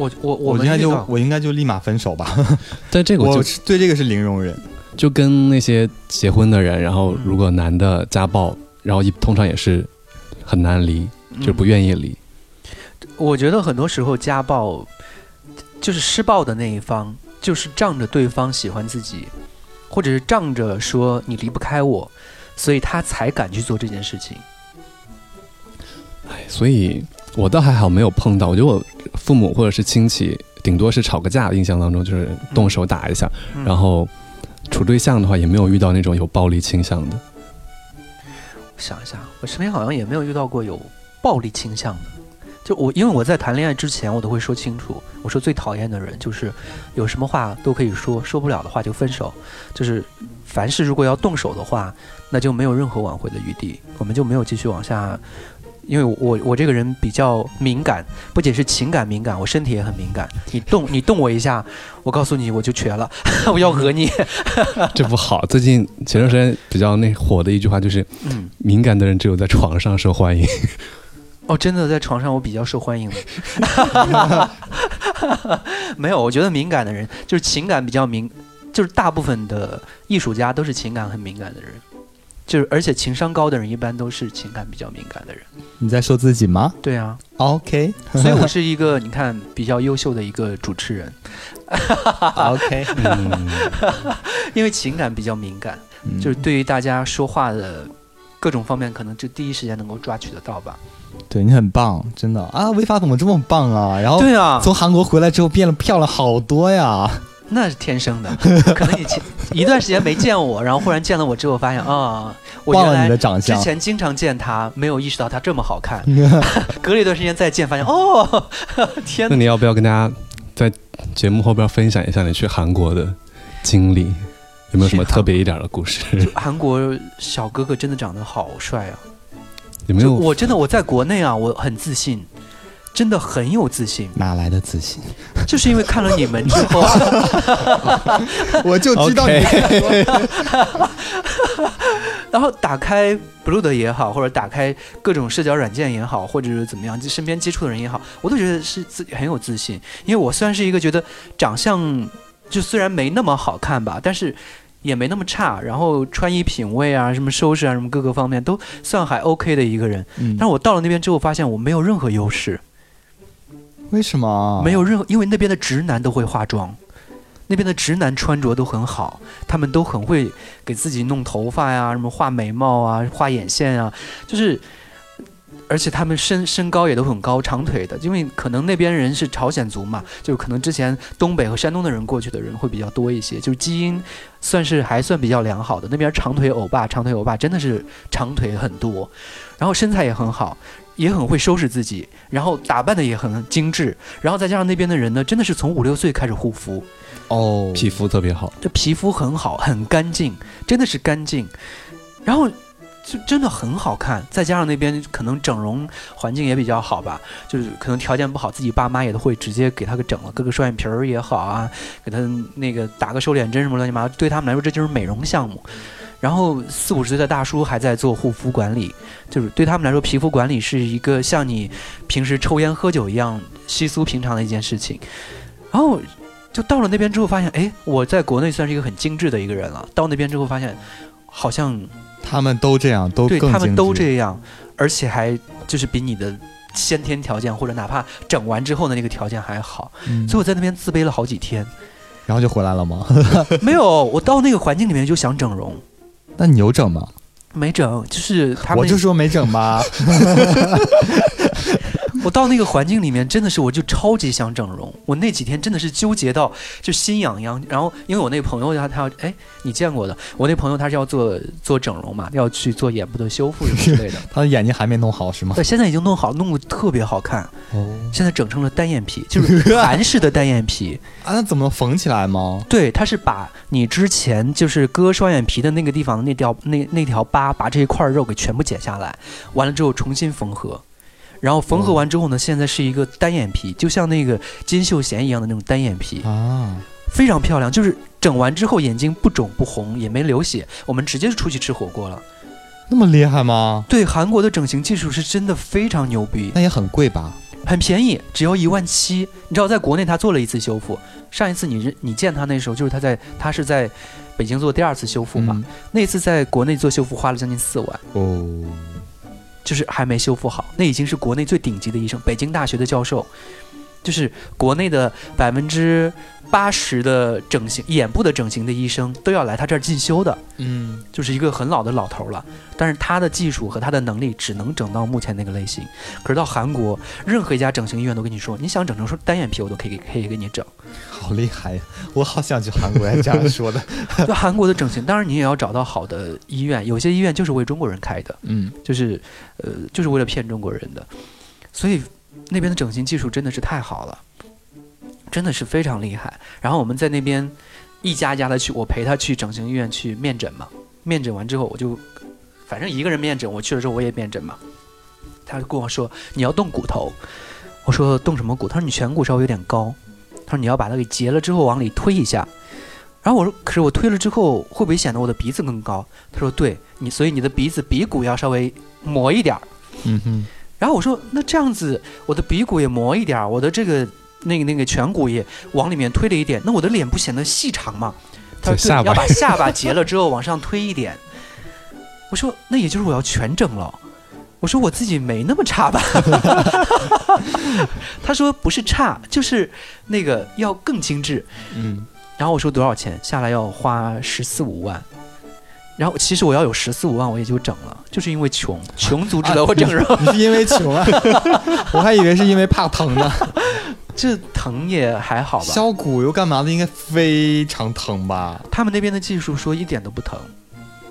Speaker 5: 我我我
Speaker 3: 我应该就我应该就立马分手吧。
Speaker 4: 但这个我
Speaker 3: 对这个是零容忍。
Speaker 4: 就跟那些结婚的人，然后如果男的家暴，然后一通常也是很难离，就是不愿意离。
Speaker 5: 我觉得很多时候家暴就是施暴的那一方，就是仗着对方喜欢自己，或者是仗着说你离不开我，所以他才敢去做这件事情。
Speaker 4: 哎，所以我倒还好没有碰到，我觉得我父母或者是亲戚，顶多是吵个架，印象当中就是动手打一下，
Speaker 5: 嗯
Speaker 4: 然后处对象的话也没有遇到那种有暴力倾向的。
Speaker 5: 我想一下，我身边好像也没有遇到过有暴力倾向的。就我，因为我在谈恋爱之前，我都会说清楚，我说最讨厌的人就是有什么话都可以说，说不了的话就分手。就是凡是如果要动手的话，那就没有任何挽回的余地，我们就没有继续往下。因为我我这个人比较敏感，不仅是情感敏感，我身体也很敏感。你动 你动我一下，我告诉你我就瘸了，我要讹你。
Speaker 4: 这不好。最近前段时间比较那火的一句话就是
Speaker 5: 嗯，“
Speaker 4: 敏感的人只有在床上受欢迎
Speaker 5: 哦，真的在床上我比较受欢迎的。没有，我觉得敏感的人就是情感比较敏，就是大部分的艺术家都是情感很敏感的人，就是而且情商高的人一般都是情感比较敏感的人。
Speaker 3: 你在说自己吗
Speaker 5: 对啊
Speaker 3: ，？OK
Speaker 5: 所以我是一个你看比较优秀的一个主持人，
Speaker 3: OK，”。
Speaker 4: 嗯，
Speaker 5: 因为情感比较敏感，就是对于大家说话的各种方面，可能就第一时间能够抓取得到吧。
Speaker 3: 对你很棒，真的啊！违法怎么这么棒啊？然后
Speaker 5: 对啊，
Speaker 3: 从韩国回来之后变了漂亮好多呀。
Speaker 5: 那是天生的，可能你前一段时间没见我，然后忽然见了我之后，发现啊，我
Speaker 3: 忘了你的
Speaker 5: 原来之，前经常见他，没有意识到他这么好看。隔了一段时间再见，发现哦，天哪！
Speaker 4: 那你要不要跟大家在节目后边分享一下你去韩国的经历？有没有什么特别一点的故事？
Speaker 5: 韩国小哥哥真的长得好帅啊！
Speaker 4: 有没有？
Speaker 5: 我真的我在国内啊，我很自信，真的很有自信，
Speaker 3: 哪来的自信？
Speaker 5: 就是因为看了你们之后，
Speaker 3: 我就知道你
Speaker 5: 然后打开 Blue 的也好，或者打开各种社交软件也好，或者是怎么样，就身边接触的人也好，我都觉得是自己很有自信。因为我虽然是一个觉得长相就虽然没那么好看吧，但是也没那么差，然后穿衣品味啊、什么收拾啊、什么各个方面都算还 OK 的一个人。
Speaker 3: 嗯
Speaker 5: 但是我到了那边之后，发现我没有任何优势，
Speaker 3: 为什么
Speaker 5: 没有任何，因为那边的直男都会化妆。那边的直男穿着都很好，他们都很会给自己弄头发呀，什么画眉毛啊、画眼线啊，就是，而且他们身身高也都很高，长腿的，因为可能那边人是朝鲜族嘛，就可能之前东北和山东的人过去的人会比较多一些，就是基因算是还算比较良好的。那边长腿欧巴，长腿欧巴真的是长腿很多，然后身材也很好。也很会收拾自己，然后打扮的也很精致，然后再加上那边的人呢，真的是从五六岁开始护肤，
Speaker 3: 哦，
Speaker 4: 皮肤特别好，
Speaker 5: 这皮肤很好，很干净，真的是干净，然后就真的很好看。再加上那边可能整容环境也比较好吧，就是可能条件不好，自己爸妈也都会直接给他给整了，割个双眼皮儿也好啊，给他那个打个瘦脸针什么乱七八糟，对他们来说这就是美容项目。然后四五十岁的大叔还在做护肤管理，就是对他们来说，皮肤管理是一个像你平时抽烟喝酒一样稀疏平常的一件事情。然后就到了那边之后，发现，哎，我在国内算是一个很精致的一个人了。到那边之后，发现好像
Speaker 3: 他们都这样，都
Speaker 5: 对他们都这样，而且还就是比你的先天条件或者哪怕整完之后的那个条件还好。
Speaker 3: 嗯
Speaker 5: 所以我在那边自卑了好几天。
Speaker 3: 然后就回来了吗？
Speaker 5: 没有，我到那个环境里面就想整容，
Speaker 3: 那你有整吗？
Speaker 5: 没整，就是他们
Speaker 3: 我就说没整吧。
Speaker 5: 我到那个环境里面，真的是我就超级想整容。我那几天真的是纠结到就心痒痒。然后因为我那朋友他他要哎你见过的，我那朋友他是要做做整容嘛，要去做眼部的修复什么之类的。
Speaker 3: 他的眼睛还没弄好是吗？
Speaker 5: 对，现在已经弄好，弄得特别好看。
Speaker 3: 哦，
Speaker 5: 现在整成了单眼皮，就是韩式的单眼皮。
Speaker 3: 啊，那怎么缝起来吗？
Speaker 5: 对，他是把你之前就是割双眼皮的那个地方的那条那那条疤，把这一块肉给全部剪下来，完了之后重新缝合。然后缝合完之后呢，现在是一个单眼皮，就像那个金秀贤一样的那种单眼皮
Speaker 3: 啊，
Speaker 5: 非常漂亮。就是整完之后眼睛不肿不红，也没流血，我们直接就出去吃火锅了。
Speaker 3: 那么厉害吗？
Speaker 5: 对，韩国的整形技术是真的非常牛逼。
Speaker 3: 那也很贵吧？
Speaker 5: 很便宜，只要一万七。你知道，在国内他做了一次修复，上一次你你见他那时候，就是他在他是在北京做第二次修复嘛？那次在国内做修复花了将近四万
Speaker 3: 哦，
Speaker 5: 就是还没修复好。那已经是国内最顶级的医生，北京大学的教授，就是国内的百分之。八十的整形眼部的整形的医生都要来他这儿进修的，
Speaker 3: 嗯，
Speaker 5: 就是一个很老的老头了。但是他的技术和他的能力只能整到目前那个类型。可是到韩国，任何一家整形医院都跟你说，你想整成说单眼皮，我都可以可以给你整。
Speaker 3: 好厉害呀！我好想去韩国，这样说的。
Speaker 5: 就韩国的整形，当然你也要找到好的医院，有些医院就是为中国人开的，
Speaker 3: 嗯，
Speaker 5: 就是呃，就是为了骗中国人的。所以那边的整形技术真的是太好了。真的是非常厉害。然后我们在那边一家一家的去，我陪他去整形医院去面诊嘛。面诊完之后，我就反正一个人面诊，我去了之后我也面诊嘛。他就跟我说：“你要动骨头。”我说：“动什么骨？”他说：“你颧骨稍微有点高。”他说：“你要把它给截了之后往里推一下。”然后我说：“可是我推了之后会不会显得我的鼻子更高？”他说：“对你，所以你的鼻子鼻骨要稍微磨一点儿。”
Speaker 3: 嗯哼。
Speaker 5: 然后我说：“那这样子，我的鼻骨也磨一点儿，我的这个。”那个那个颧骨也往里面推了一点，那我的脸不显得细长吗？他说要把下巴截了之后往上推一点。我说那也就是我要全整了。我说我自己没那么差吧？他说不是差，就是那个要更精致。
Speaker 3: 嗯。
Speaker 5: 然后我说多少钱？下来要花十四五万。然后其实我要有十四五万我也就整了，就是因为穷，穷阻止了我整容。
Speaker 3: 你是因为穷啊？我还以为是因为怕疼呢。
Speaker 5: 这疼也还好吧？
Speaker 3: 削骨又干嘛的？应该非常疼吧？
Speaker 5: 他们那边的技术说一点都不疼，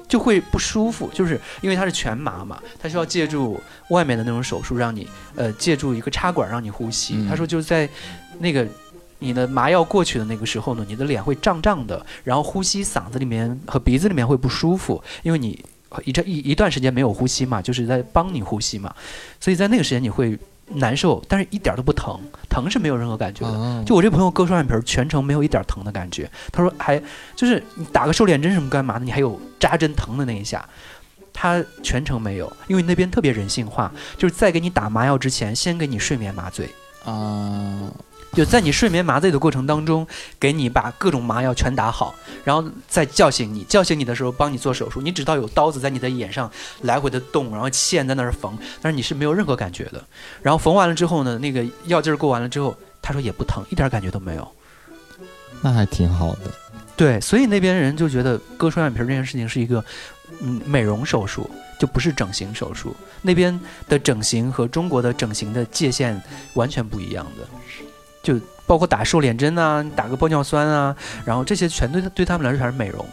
Speaker 5: 就会不舒服，就是因为它是全麻嘛，他需要借助外面的那种手术，让你呃借助一个插管让你呼吸。他说就是在那个你的麻药过去的那个时候呢，你的脸会胀胀的，然后呼吸嗓子里面和鼻子里面会不舒服，因为你一这一一段时间没有呼吸嘛，就是在帮你呼吸嘛，所以在那个时间你会。难受，但是一点都不疼，疼是没有任何感觉的。就我这朋友割双眼皮，全程没有一点疼的感觉。他说还就是你打个瘦脸针什么干嘛的，你还有扎针疼的那一下，他全程没有，因为那边特别人性化，就是在给你打麻药之前，先给你睡眠麻醉
Speaker 3: 啊。
Speaker 5: 就在你睡眠麻醉的过程当中，给你把各种麻药全打好，然后再叫醒你。叫醒你的时候，帮你做手术。你只知道有刀子在你的眼上来回的动，然后线在那儿缝，但是你是没有任何感觉的。然后缝完了之后呢，那个药劲儿过完了之后，他说也不疼，一点感觉都没有。
Speaker 3: 那还挺好的。
Speaker 5: 对，所以那边人就觉得割双眼皮这件事情是一个嗯美容手术，就不是整形手术。那边的整形和中国的整形的界限完全不一样的。就包括打瘦脸针啊，打个玻尿酸啊，然后这些全对对他们来说全是美容，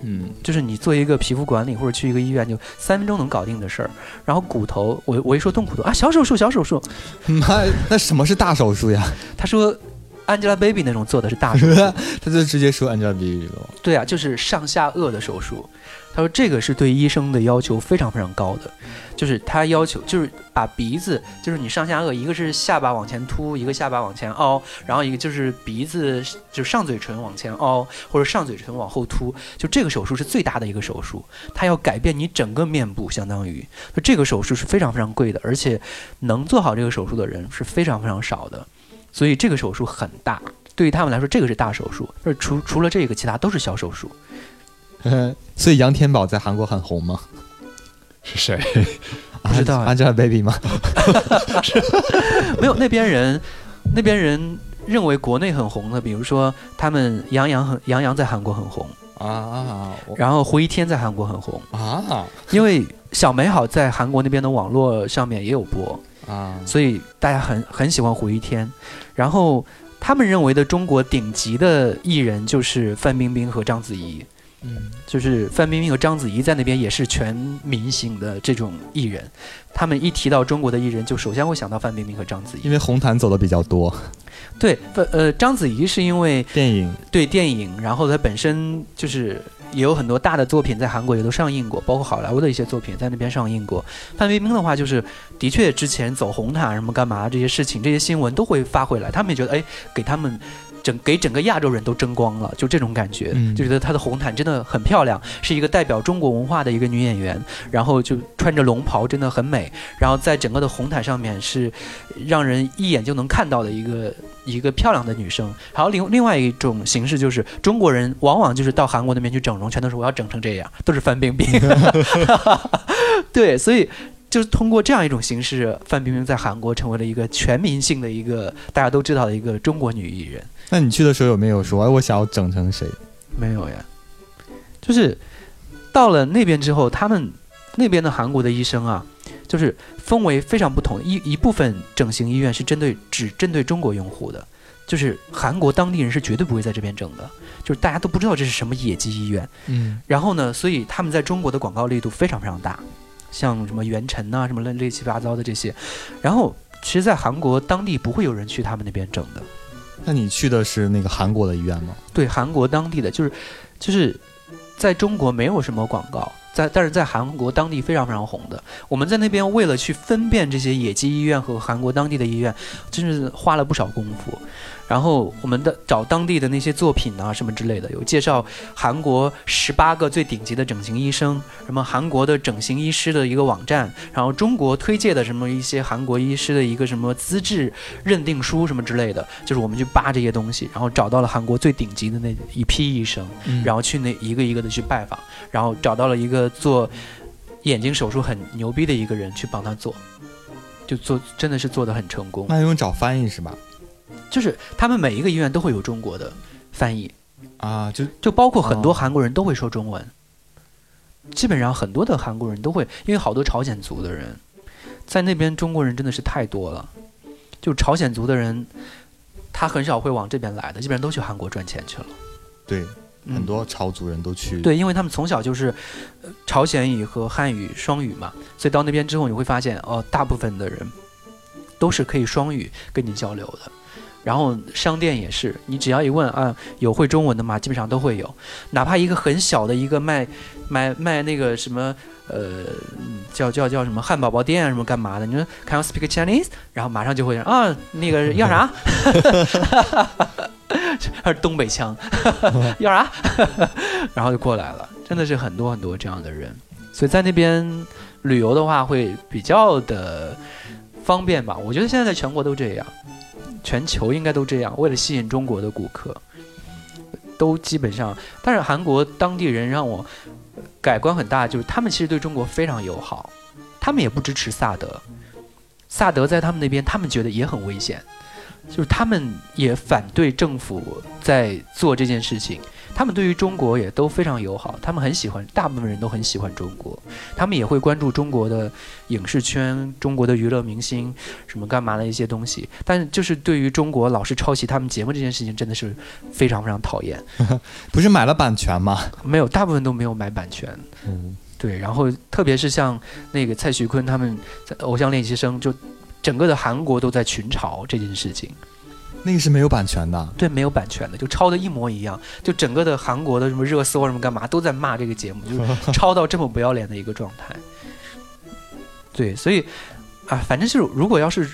Speaker 3: 嗯，
Speaker 5: 就是你做一个皮肤管理或者去一个医院就三分钟能搞定的事儿。然后骨头，我我一说动骨头啊，小手术小手术，
Speaker 3: 妈，那什么是大手术呀？
Speaker 5: 他说，Angelababy 那种做的是大手术，
Speaker 3: 他就直接说 Angelababy 了。
Speaker 5: 对啊，就是上下颚的手术。他说这个是对医生的要求非常非常高的。就是他要求，就是把鼻子，就是你上下颚，一个是下巴往前凸，一个下巴往前凹，然后一个就是鼻子，就是上嘴唇往前凹，或者上嘴唇往后凸，就这个手术是最大的一个手术，它要改变你整个面部，相当于，就这个手术是非常非常贵的，而且能做好这个手术的人是非常非常少的，所以这个手术很大，对于他们来说，这个是大手术，而除除了这个，其他都是小手术。
Speaker 3: 所以杨天宝在韩国很红吗？
Speaker 4: 是谁？
Speaker 5: 不知道
Speaker 3: ，Angelababy 吗？
Speaker 5: 没有，那边人，那边人认为国内很红的，比如说他们杨洋很杨洋在韩国很红
Speaker 3: 啊，
Speaker 5: 然后胡一天在韩国很红
Speaker 3: 啊，
Speaker 5: 因为小美好在韩国那边的网络上面也有播
Speaker 3: 啊，
Speaker 5: 所以大家很很喜欢胡一天。然后他们认为的中国顶级的艺人就是范冰冰和章子怡。
Speaker 3: 嗯，
Speaker 5: 就是范冰冰和章子怡在那边也是全明星的这种艺人，他们一提到中国的艺人，就首先会想到范冰冰和章子怡，
Speaker 3: 因为红毯走的比较多。
Speaker 5: 对，呃，章子怡是因为
Speaker 3: 电影，
Speaker 5: 对电影，然后她本身就是也有很多大的作品在韩国也都上映过，包括好莱坞的一些作品在那边上映过。范冰冰的话，就是的确之前走红毯什么干嘛这些事情，这些新闻都会发回来，他们也觉得哎，给他们。整给整个亚洲人都争光了，就这种感觉，就觉得她的红毯真的很漂亮，是一个代表中国文化的一个女演员，然后就穿着龙袍真的很美，然后在整个的红毯上面是让人一眼就能看到的一个一个漂亮的女生。还有另另外一种形式就是中国人往往就是到韩国那边去整容，全都是我要整成这样，都是范冰冰。对，所以。就是通过这样一种形式，范冰冰在韩国成为了一个全民性的一个大家都知道的一个中国女艺人。
Speaker 3: 那你去的时候有没有说，哎，我想要整成谁？
Speaker 5: 没有呀，就是到了那边之后，他们那边的韩国的医生啊，就是分为非常不同。一一部分整形医院是针对只针对中国用户的，就是韩国当地人是绝对不会在这边整的，就是大家都不知道这是什么野鸡医院。嗯，然后呢，所以他们在中国的广告力度非常非常大。像什么元辰呐，什么乱乱七八糟的这些，然后其实，在韩国当地不会有人去他们那边整的。
Speaker 3: 那你去的是那个韩国的医院吗？
Speaker 5: 对，韩国当地的，就是就是在中国没有什么广告，在但是在韩国当地非常非常红的。我们在那边为了去分辨这些野鸡医院和韩国当地的医院，真是花了不少功夫。然后我们的找当地的那些作品啊什么之类的，有介绍韩国十八个最顶级的整形医生，什么韩国的整形医师的一个网站，然后中国推介的什么一些韩国医师的一个什么资质认定书什么之类的，就是我们去扒这些东西，然后找到了韩国最顶级的那一批医生，然后去那一个一个的去拜访，然后找到了一个做眼睛手术很牛逼的一个人去帮他做，就做真的是做的很成功。
Speaker 3: 那用找翻译是吧？
Speaker 5: 就是他们每一个医院都会有中国的翻译
Speaker 3: 啊，就
Speaker 5: 就包括很多韩国人都会说中文，基本上很多的韩国人都会，因为好多朝鲜族的人在那边，中国人真的是太多了。就朝鲜族的人，他很少会往这边来的，基本上都去韩国赚钱去了。
Speaker 3: 对，很多朝族人都去。
Speaker 5: 对，因为他们从小就是朝鲜语和汉语双语嘛，所以到那边之后你会发现，哦，大部分的人都是可以双语跟你交流的。然后商店也是，你只要一问啊，有会中文的吗？基本上都会有，哪怕一个很小的一个卖卖卖那个什么呃叫叫叫什么汉堡包店啊什么干嘛的？你说 Can you speak Chinese？然后马上就会啊那个 要啥？还是东北腔？要啥？然后就过来了，真的是很多很多这样的人，所以在那边旅游的话会比较的方便吧？我觉得现在在全国都这样。全球应该都这样，为了吸引中国的顾客，都基本上。但是韩国当地人让我改观很大，就是他们其实对中国非常友好，他们也不支持萨德。萨德在他们那边，他们觉得也很危险，就是他们也反对政府在做这件事情。他们对于中国也都非常友好，他们很喜欢，大部分人都很喜欢中国，他们也会关注中国的影视圈、中国的娱乐明星什么干嘛的一些东西。但是，就是对于中国老是抄袭他们节目这件事情，真的是非常非常讨厌。
Speaker 3: 不是买了版权吗？
Speaker 5: 没有，大部分都没有买版权。
Speaker 3: 嗯，
Speaker 5: 对。然后，特别是像那个蔡徐坤他们在《偶像练习生》，就整个的韩国都在群嘲这件事情。
Speaker 3: 那个是没有版权的，
Speaker 5: 对，没有版权的，就抄的一模一样，就整个的韩国的什么热搜什么干嘛都在骂这个节目，就 抄到这么不要脸的一个状态。对，所以啊，反正就是如果要是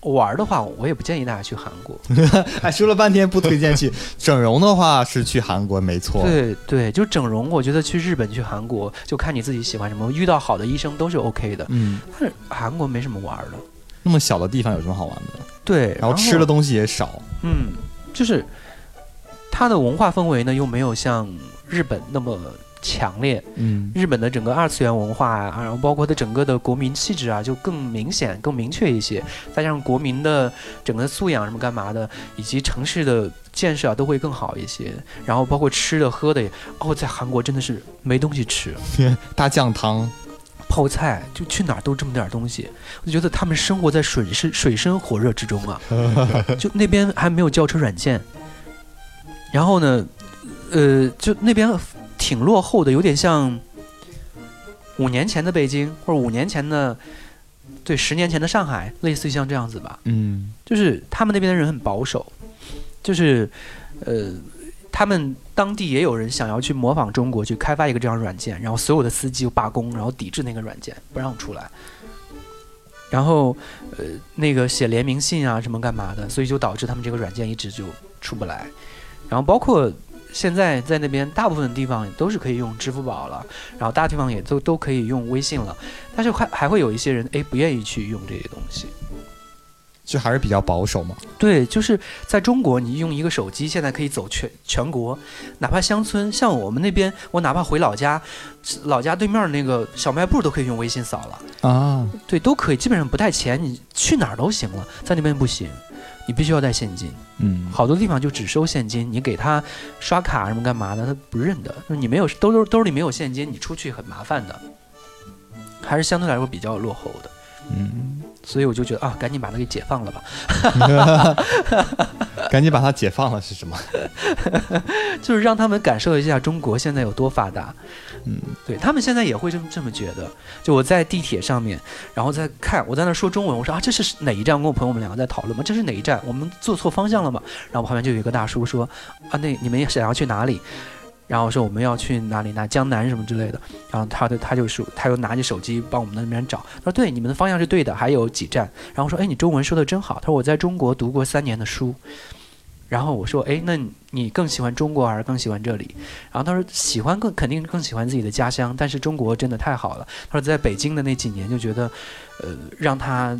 Speaker 5: 玩的话，我也不建议大家去韩国。
Speaker 3: 哎，说了半天不推荐去整容的话，是去韩国没错。
Speaker 5: 对对，就整容，我觉得去日本、去韩国，就看你自己喜欢什么，遇到好的医生都是 OK 的。嗯，但是韩国没什么玩的。
Speaker 3: 那么小的地方有什么好玩的？
Speaker 5: 对，
Speaker 3: 然后吃的东西也少。
Speaker 5: 嗯，就是它的文化氛围呢，又没有像日本那么强烈。嗯，日本的整个二次元文化啊，然后包括它整个的国民气质啊，就更明显、更明确一些。再加上国民的整个素养什么干嘛的，以及城市的建设啊，都会更好一些。然后包括吃的喝的也，哦，在韩国真的是没东西吃，
Speaker 3: 大酱汤。
Speaker 5: 泡菜就去哪儿都这么点东西，我就觉得他们生活在水深水深火热之中啊。就那边还没有轿车软件，然后呢，呃，就那边挺落后的，有点像五年前的北京或者五年前的，对，十年前的上海，类似于像这样子吧。嗯，就是他们那边的人很保守，就是呃。他们当地也有人想要去模仿中国去开发一个这样软件，然后所有的司机就罢工，然后抵制那个软件，不让出来。然后，呃，那个写联名信啊，什么干嘛的，所以就导致他们这个软件一直就出不来。然后包括现在在那边大部分的地方都是可以用支付宝了，然后大地方也都都可以用微信了，但是还还会有一些人哎不愿意去用这些东西。
Speaker 3: 就还是比较保守嘛。
Speaker 5: 对，就是在中国，你用一个手机现在可以走全全国，哪怕乡村，像我们那边，我哪怕回老家，老家对面那个小卖部都可以用微信扫了
Speaker 3: 啊。
Speaker 5: 对，都可以，基本上不带钱，你去哪儿都行了。在那边不行，你必须要带现金。
Speaker 3: 嗯，
Speaker 5: 好多地方就只收现金，你给他刷卡什么干嘛的，他不认得。你没有兜兜兜里没有现金，你出去很麻烦的，还是相对来说比较落后的。
Speaker 3: 嗯。
Speaker 5: 所以我就觉得啊，赶紧把它给解放了吧！
Speaker 3: 赶紧把它解放了是什么？
Speaker 5: 就是让他们感受一下中国现在有多发达。
Speaker 3: 嗯，
Speaker 5: 对他们现在也会这么这么觉得。就我在地铁上面，然后在看，我在那说中文，我说啊，这是哪一站？我跟我朋友们两个在讨论嘛？这是哪一站？我们坐错方向了嘛？然后旁边就有一个大叔说啊，那你们想要去哪里？然后说我们要去哪里？哪江南什么之类的。然后他的他就说，他又拿起手机帮我们那边找。他说：“对，你们的方向是对的，还有几站。”然后说：“哎，你中文说的真好。”他说：“我在中国读过三年的书。”然后我说：“哎，那你更喜欢中国还是更喜欢这里？”然后他说：“喜欢更肯定更喜欢自己的家乡，但是中国真的太好了。”他说：“在北京的那几年就觉得，呃，让他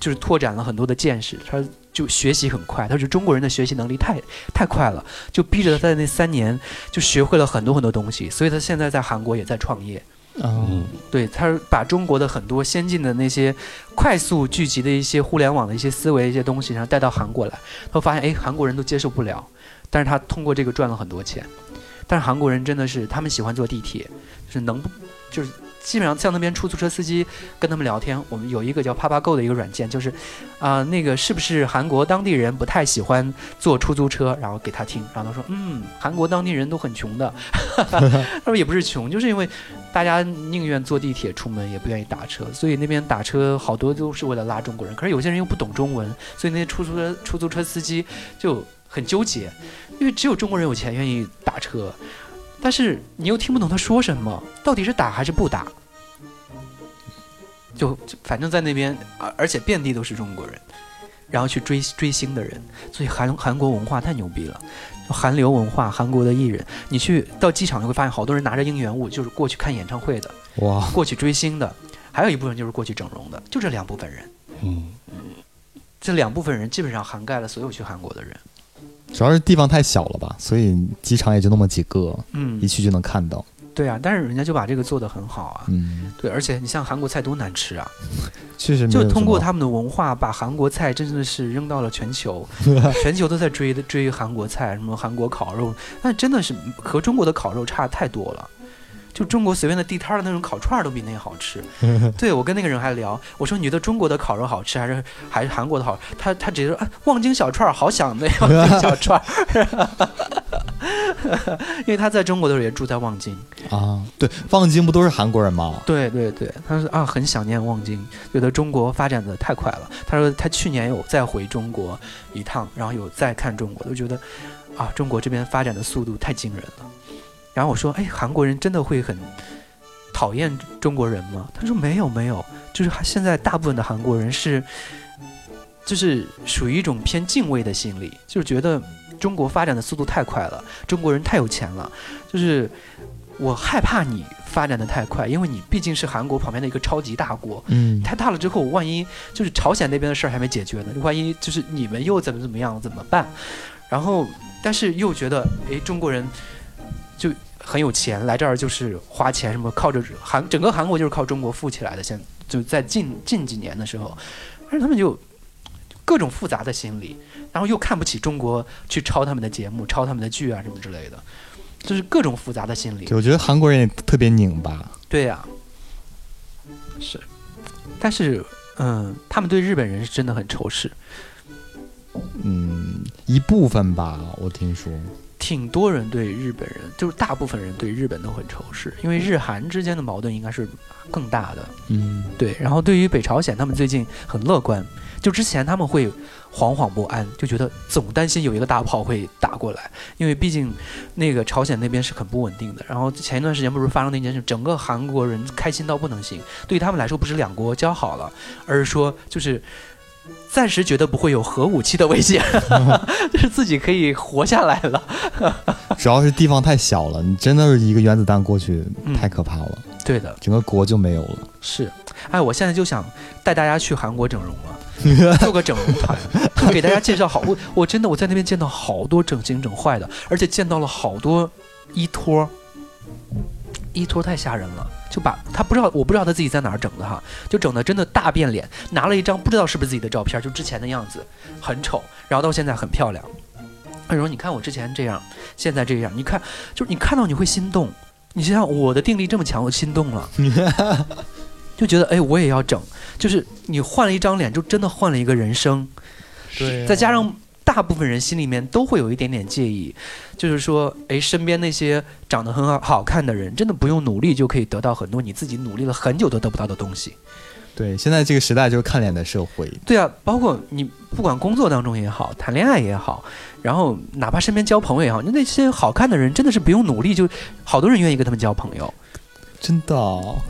Speaker 5: 就是拓展了很多的见识。”他说。就学习很快，他说中国人的学习能力太太快了，就逼着他在那三年就学会了很多很多东西，所以他现在在韩国也在创业。
Speaker 3: 嗯，
Speaker 5: 对，他把中国的很多先进的那些快速聚集的一些互联网的一些思维一些东西，然后带到韩国来，他发现哎，韩国人都接受不了，但是他通过这个赚了很多钱。但是韩国人真的是他们喜欢坐地铁，就是能就是。基本上像那边出租车司机跟他们聊天，我们有一个叫 PapaGo 的一个软件，就是，啊，那个是不是韩国当地人不太喜欢坐出租车？然后给他听，然后他说，嗯，韩国当地人都很穷的，他说也不是穷，就是因为大家宁愿坐地铁出门，也不愿意打车，所以那边打车好多都是为了拉中国人。可是有些人又不懂中文，所以那些出租车出租车司机就很纠结，因为只有中国人有钱愿意打车。但是你又听不懂他说什么，到底是打还是不打？就反正在那边，而而且遍地都是中国人，然后去追追星的人，所以韩韩国文化太牛逼了，韩流文化，韩国的艺人，你去到机场就会发现好多人拿着应援物，就是过去看演唱会的，
Speaker 3: 哇，
Speaker 5: 过去追星的，还有一部分就是过去整容的，就这两部分人，
Speaker 3: 嗯，
Speaker 5: 这两部分人基本上涵盖了所有去韩国的人。
Speaker 3: 主要是地方太小了吧，所以机场也就那么几个，
Speaker 5: 嗯，
Speaker 3: 一去就能看到。
Speaker 5: 对啊，但是人家就把这个做得很好啊，
Speaker 3: 嗯，
Speaker 5: 对，而且你像韩国菜多难吃啊，
Speaker 3: 确实
Speaker 5: 就通过他们的文化，把韩国菜真的是扔到了全球，全球都在追追韩国菜，什么韩国烤肉，但真的是和中国的烤肉差太多了。就中国随便的地摊的那种烤串都比那个好吃。对我跟那个人还聊，我说你觉得中国的烤肉好吃还是 还是韩国的好？他他直接说啊，望京小串好想那 望京小串，因为他在中国的时候也住在望京
Speaker 3: 啊。对，望京不都是韩国人吗？
Speaker 5: 对对对，他说啊很想念望京，觉得中国发展的太快了。他说他去年有再回中国一趟，然后有再看中国，都觉得啊中国这边发展的速度太惊人了。然后我说：“哎，韩国人真的会很讨厌中国人吗？”他说：“没有，没有，就是现在大部分的韩国人是，就是属于一种偏敬畏的心理，就是觉得中国发展的速度太快了，中国人太有钱了，就是我害怕你发展的太快，因为你毕竟是韩国旁边的一个超级大国，
Speaker 3: 嗯，
Speaker 5: 太大了之后，万一就是朝鲜那边的事儿还没解决呢，万一就是你们又怎么怎么样怎么办？然后，但是又觉得，哎，中国人就。”很有钱，来这儿就是花钱，什么靠着韩整个韩国就是靠中国富起来的。现就在近近几年的时候，但是他们就各种复杂的心理，然后又看不起中国，去抄他们的节目、抄他们的剧啊什么之类的，就是各种复杂的心理。
Speaker 3: 我觉得韩国人也特别拧巴。
Speaker 5: 对呀，是，但是嗯，他们对日本人是真的很仇视。
Speaker 3: 嗯，一部分吧，我听说。
Speaker 5: 挺多人对日本人，就是大部分人对日本都很仇视，因为日韩之间的矛盾应该是更大的。
Speaker 3: 嗯，
Speaker 5: 对。然后对于北朝鲜，他们最近很乐观，就之前他们会惶惶不安，就觉得总担心有一个大炮会打过来，因为毕竟那个朝鲜那边是很不稳定的。然后前一段时间不是发生那件事，整个韩国人开心到不能行。对于他们来说，不是两国交好了，而是说就是。暂时觉得不会有核武器的危险，就是自己可以活下来了。
Speaker 3: 主要是地方太小了，你真的是一个原子弹过去，太可怕了。
Speaker 5: 对的，
Speaker 3: 整个国就没有了。
Speaker 5: 是，哎，我现在就想带大家去韩国整容了，做个整容团，给大家介绍好。我我真的我在那边见到好多整形整坏的，而且见到了好多医托，一托太吓人了。就把他不知道，我不知道他自己在哪儿整的哈，就整的真的大变脸，拿了一张不知道是不是自己的照片，就之前的样子，很丑，然后到现在很漂亮。他说：“你看我之前这样，现在这样，你看，就是你看到你会心动。你想想我的定力这么强，我心动了，就觉得哎，我也要整。就是你换了一张脸，就真的换了一个人生。
Speaker 3: 对，
Speaker 5: 再加上。”大部分人心里面都会有一点点介意，就是说，哎，身边那些长得很好好看的人，真的不用努力就可以得到很多你自己努力了很久都得不到的东西。
Speaker 3: 对，现在这个时代就是看脸的社会。
Speaker 5: 对啊，包括你不管工作当中也好，谈恋爱也好，然后哪怕身边交朋友也好，那些好看的人真的是不用努力就好多人愿意跟他们交朋友。
Speaker 3: 真的，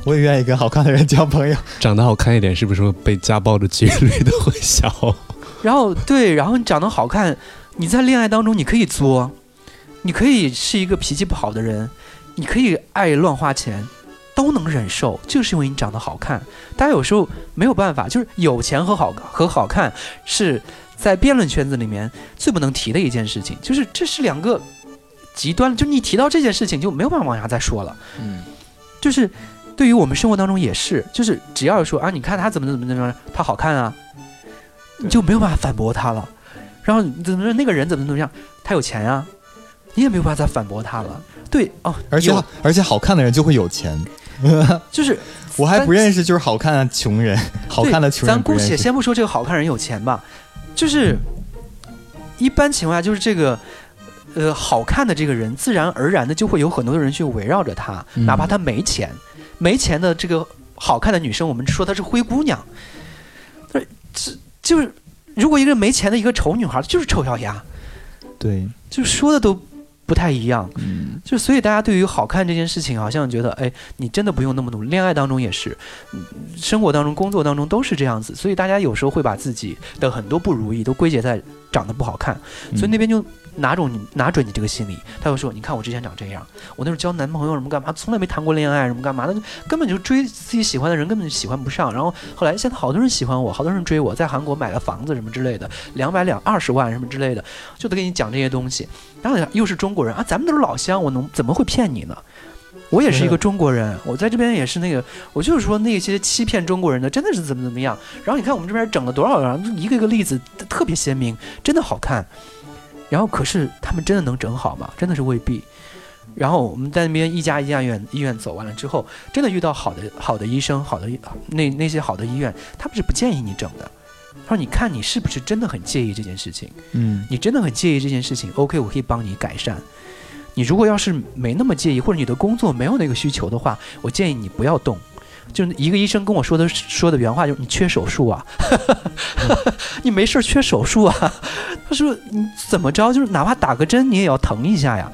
Speaker 3: 我也愿意跟好看的人交朋友。
Speaker 4: 长得好看一点，是不是被家暴的几率都会小？
Speaker 5: 然后对，然后你长得好看，你在恋爱当中你可以作，你可以是一个脾气不好的人，你可以爱乱花钱，都能忍受，就是因为你长得好看。大家有时候没有办法，就是有钱和好和好看是在辩论圈子里面最不能提的一件事情，就是这是两个极端，就你提到这件事情就没有办法往下再说了。嗯，就是对于我们生活当中也是，就是只要说啊，你看他怎么怎么怎么样，他好看啊。你就没有办法反驳他了，然后怎么那个人怎么怎么样，他有钱呀，你也没有办法再反驳他了。对哦，
Speaker 3: 而且而且好看的人就会有钱，
Speaker 5: 就是
Speaker 3: 我还不认识就是好看的穷人，好看的穷人。
Speaker 5: 咱姑且先不说这个好看人有钱吧，就是一般情况下就是这个呃好看的这个人，自然而然的就会有很多的人去围绕着他，哪怕他没钱，没钱的这个好看的女生，我们说她是灰姑娘，对这。就是，如果一个没钱的一个丑女孩，就是丑小鸭，
Speaker 3: 对，
Speaker 5: 就说的都不太一样。嗯，就所以大家对于好看这件事情，好像觉得，哎，你真的不用那么努力。恋爱当中也是，生活当中、工作当中都是这样子。所以大家有时候会把自己的很多不如意都归结在长得不好看。所以那边就。哪种你拿准你这个心理，他会说：“你看我之前长这样，我那时候交男朋友什么干嘛，从来没谈过恋爱什么干嘛的，根本就追自己喜欢的人根本就喜欢不上。然后后来现在好多人喜欢我，好多人追我，在韩国买了房子什么之类的，两百两二十万什么之类的，就得给你讲这些东西。然后又是中国人啊，咱们都是老乡，我能怎么会骗你呢？我也是一个中国人，我在这边也是那个，我就是说那些欺骗中国人的真的是怎么怎么样。然后你看我们这边整了多少人，一个一个例子特别鲜明，真的好看。”然后，可是他们真的能整好吗？真的是未必。然后我们在那边一家一家院医院走完了之后，真的遇到好的好的医生，好的那那些好的医院，他们是不建议你整的。他说：“你看你是不是真的很介意这件事情？嗯，你真的很介意这件事情？OK，我可以帮你改善。你如果要是没那么介意，或者你的工作没有那个需求的话，我建议你不要动。”就一个医生跟我说的说的原话就是你缺手术啊，你没事缺手术啊？他说你怎么着就是哪怕打个针你也要疼一下呀，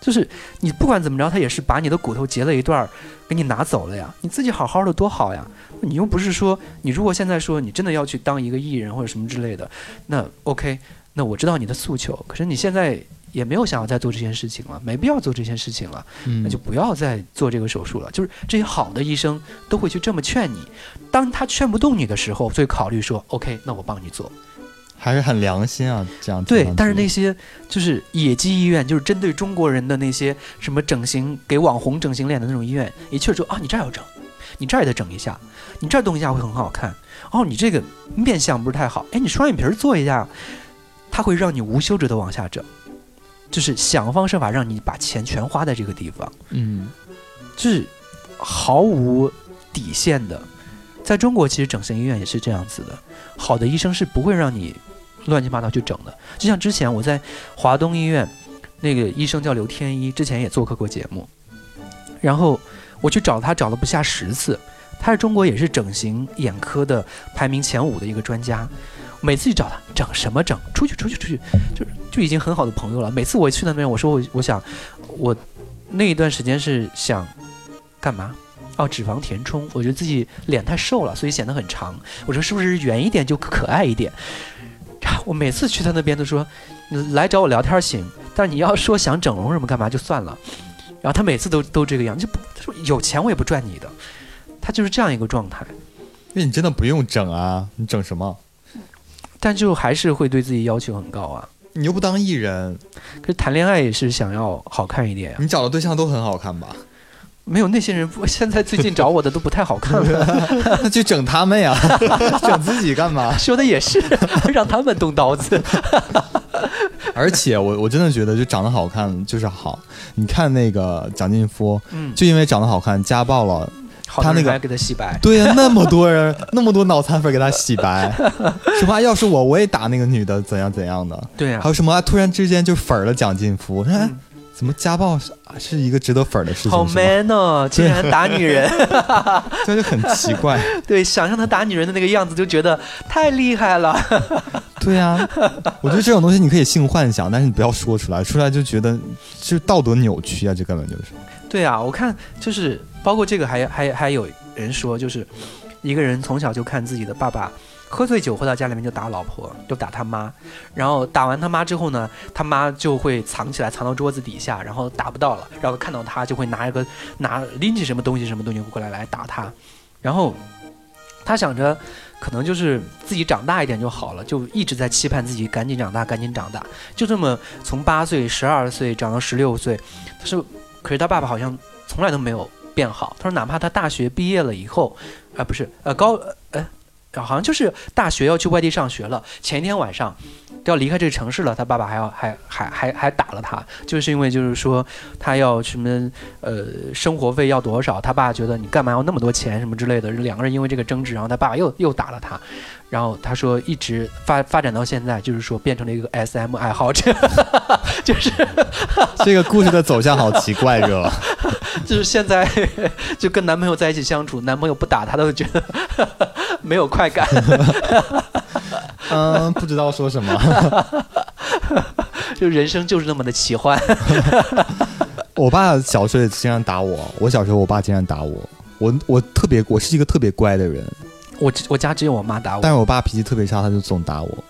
Speaker 5: 就是你不管怎么着他也是把你的骨头截了一段给你拿走了呀，你自己好好的多好呀，你又不是说你如果现在说你真的要去当一个艺人或者什么之类的，那 OK，那我知道你的诉求，可是你现在。也没有想要再做这件事情了，没必要做这件事情了，那就不要再做这个手术了。就是这些好的医生都会去这么劝你，当他劝不动你的时候，所以考虑说，OK，那我帮你做，
Speaker 3: 还是很良心啊，这样
Speaker 5: 对。但是那些就是野鸡医院，就是针对中国人的那些什么整形给网红整形脸的那种医院，一去说啊，你这儿要整，你这儿也得整一下，你这儿动一下会很好看。哦，你这个面相不是太好，哎，你双眼皮做一下，它会让你无休止的往下整。就是想方设法让你把钱全花在这个地方，嗯，就是毫无底线的。在中国，其实整形医院也是这样子的，好的医生是不会让你乱七八糟去整的。就像之前我在华东医院那个医生叫刘天一，之前也做客过节目。然后我去找他，找了不下十次。他是中国也是整形眼科的排名前五的一个专家。每次去找他，整什么整？出去出去出去，就就已经很好的朋友了。每次我去那边，我说我我想我那一段时间是想干嘛？哦，脂肪填充。我觉得自己脸太瘦了，所以显得很长。我说是不是圆一点就可爱一点？我每次去他那边都说，你来找我聊天行，但是你要说想整容什么干嘛就算了。然后他每次都都这个样，就不他说有钱我也不赚你的，他就是这样一个状态。
Speaker 3: 那你真的不用整啊，你整什么？
Speaker 5: 但就还是会对自己要求很高啊。
Speaker 3: 你又不当艺人，
Speaker 5: 可是谈恋爱也是想要好看一点呀。
Speaker 3: 你找的对象都很好看吧？
Speaker 5: 没有那些人，现在最近找我的都不太好看了。
Speaker 3: 那就整他们呀，整自己干嘛？
Speaker 5: 说的也是，让他们动刀子。
Speaker 3: 而且我我真的觉得，就长得好看就是好。你看那个蒋劲夫，
Speaker 5: 嗯，
Speaker 3: 就因为长得好看家暴了，他那个
Speaker 5: 给他洗白。
Speaker 3: 对呀，那么多人，那么多脑残粉给他洗白，什么要是我我也打那个女的怎样怎样的。
Speaker 5: 对呀，
Speaker 3: 还有什么突然之间就粉了蒋劲夫？怎么家暴是是一个值得粉的事情？
Speaker 5: 好 man 哦，竟然打女人，
Speaker 3: 这就很奇怪。
Speaker 5: 对，想象他打女人的那个样子，就觉得太厉害了。
Speaker 3: 对呀，我觉得这种东西你可以性幻想，但是你不要说出来，说出来就觉得是道德扭曲啊，这根本就是。
Speaker 5: 对啊，我看就是包括这个，还还还有人说，就是一个人从小就看自己的爸爸。喝醉酒回到家里面就打老婆，就打他妈，然后打完他妈之后呢，他妈就会藏起来，藏到桌子底下，然后打不到了，然后看到他就会拿一个拿拎起什么东西什么东西过来来打他，然后他想着可能就是自己长大一点就好了，就一直在期盼自己赶紧长大，赶紧长大，就这么从八岁、十二岁长到十六岁，他说，可是他爸爸好像从来都没有变好，他说哪怕他大学毕业了以后，啊不是呃高呃。好像就是大学要去外地上学了，前一天晚上都要离开这个城市了，他爸爸还要还还还还打了他，就是因为就是说他要什么呃生活费要多少，他爸觉得你干嘛要那么多钱什么之类的，两个人因为这个争执，然后他爸爸又又打了他，然后他说一直发发展到现在，就是说变成了一个 S M 爱好者，就是
Speaker 3: 这个故事的走向好奇怪，是吧？
Speaker 5: 就是现在就跟男朋友在一起相处，男朋友不打他都觉得没有快感。
Speaker 3: 嗯，不知道说什么。
Speaker 5: 就人生就是那么的奇幻。
Speaker 3: 我爸小时候也经常打我，我小时候我爸经常打我，我我特别我是一个特别乖的人。
Speaker 5: 我我家只有我妈打我，
Speaker 3: 但是我爸脾气特别差，他就总打我，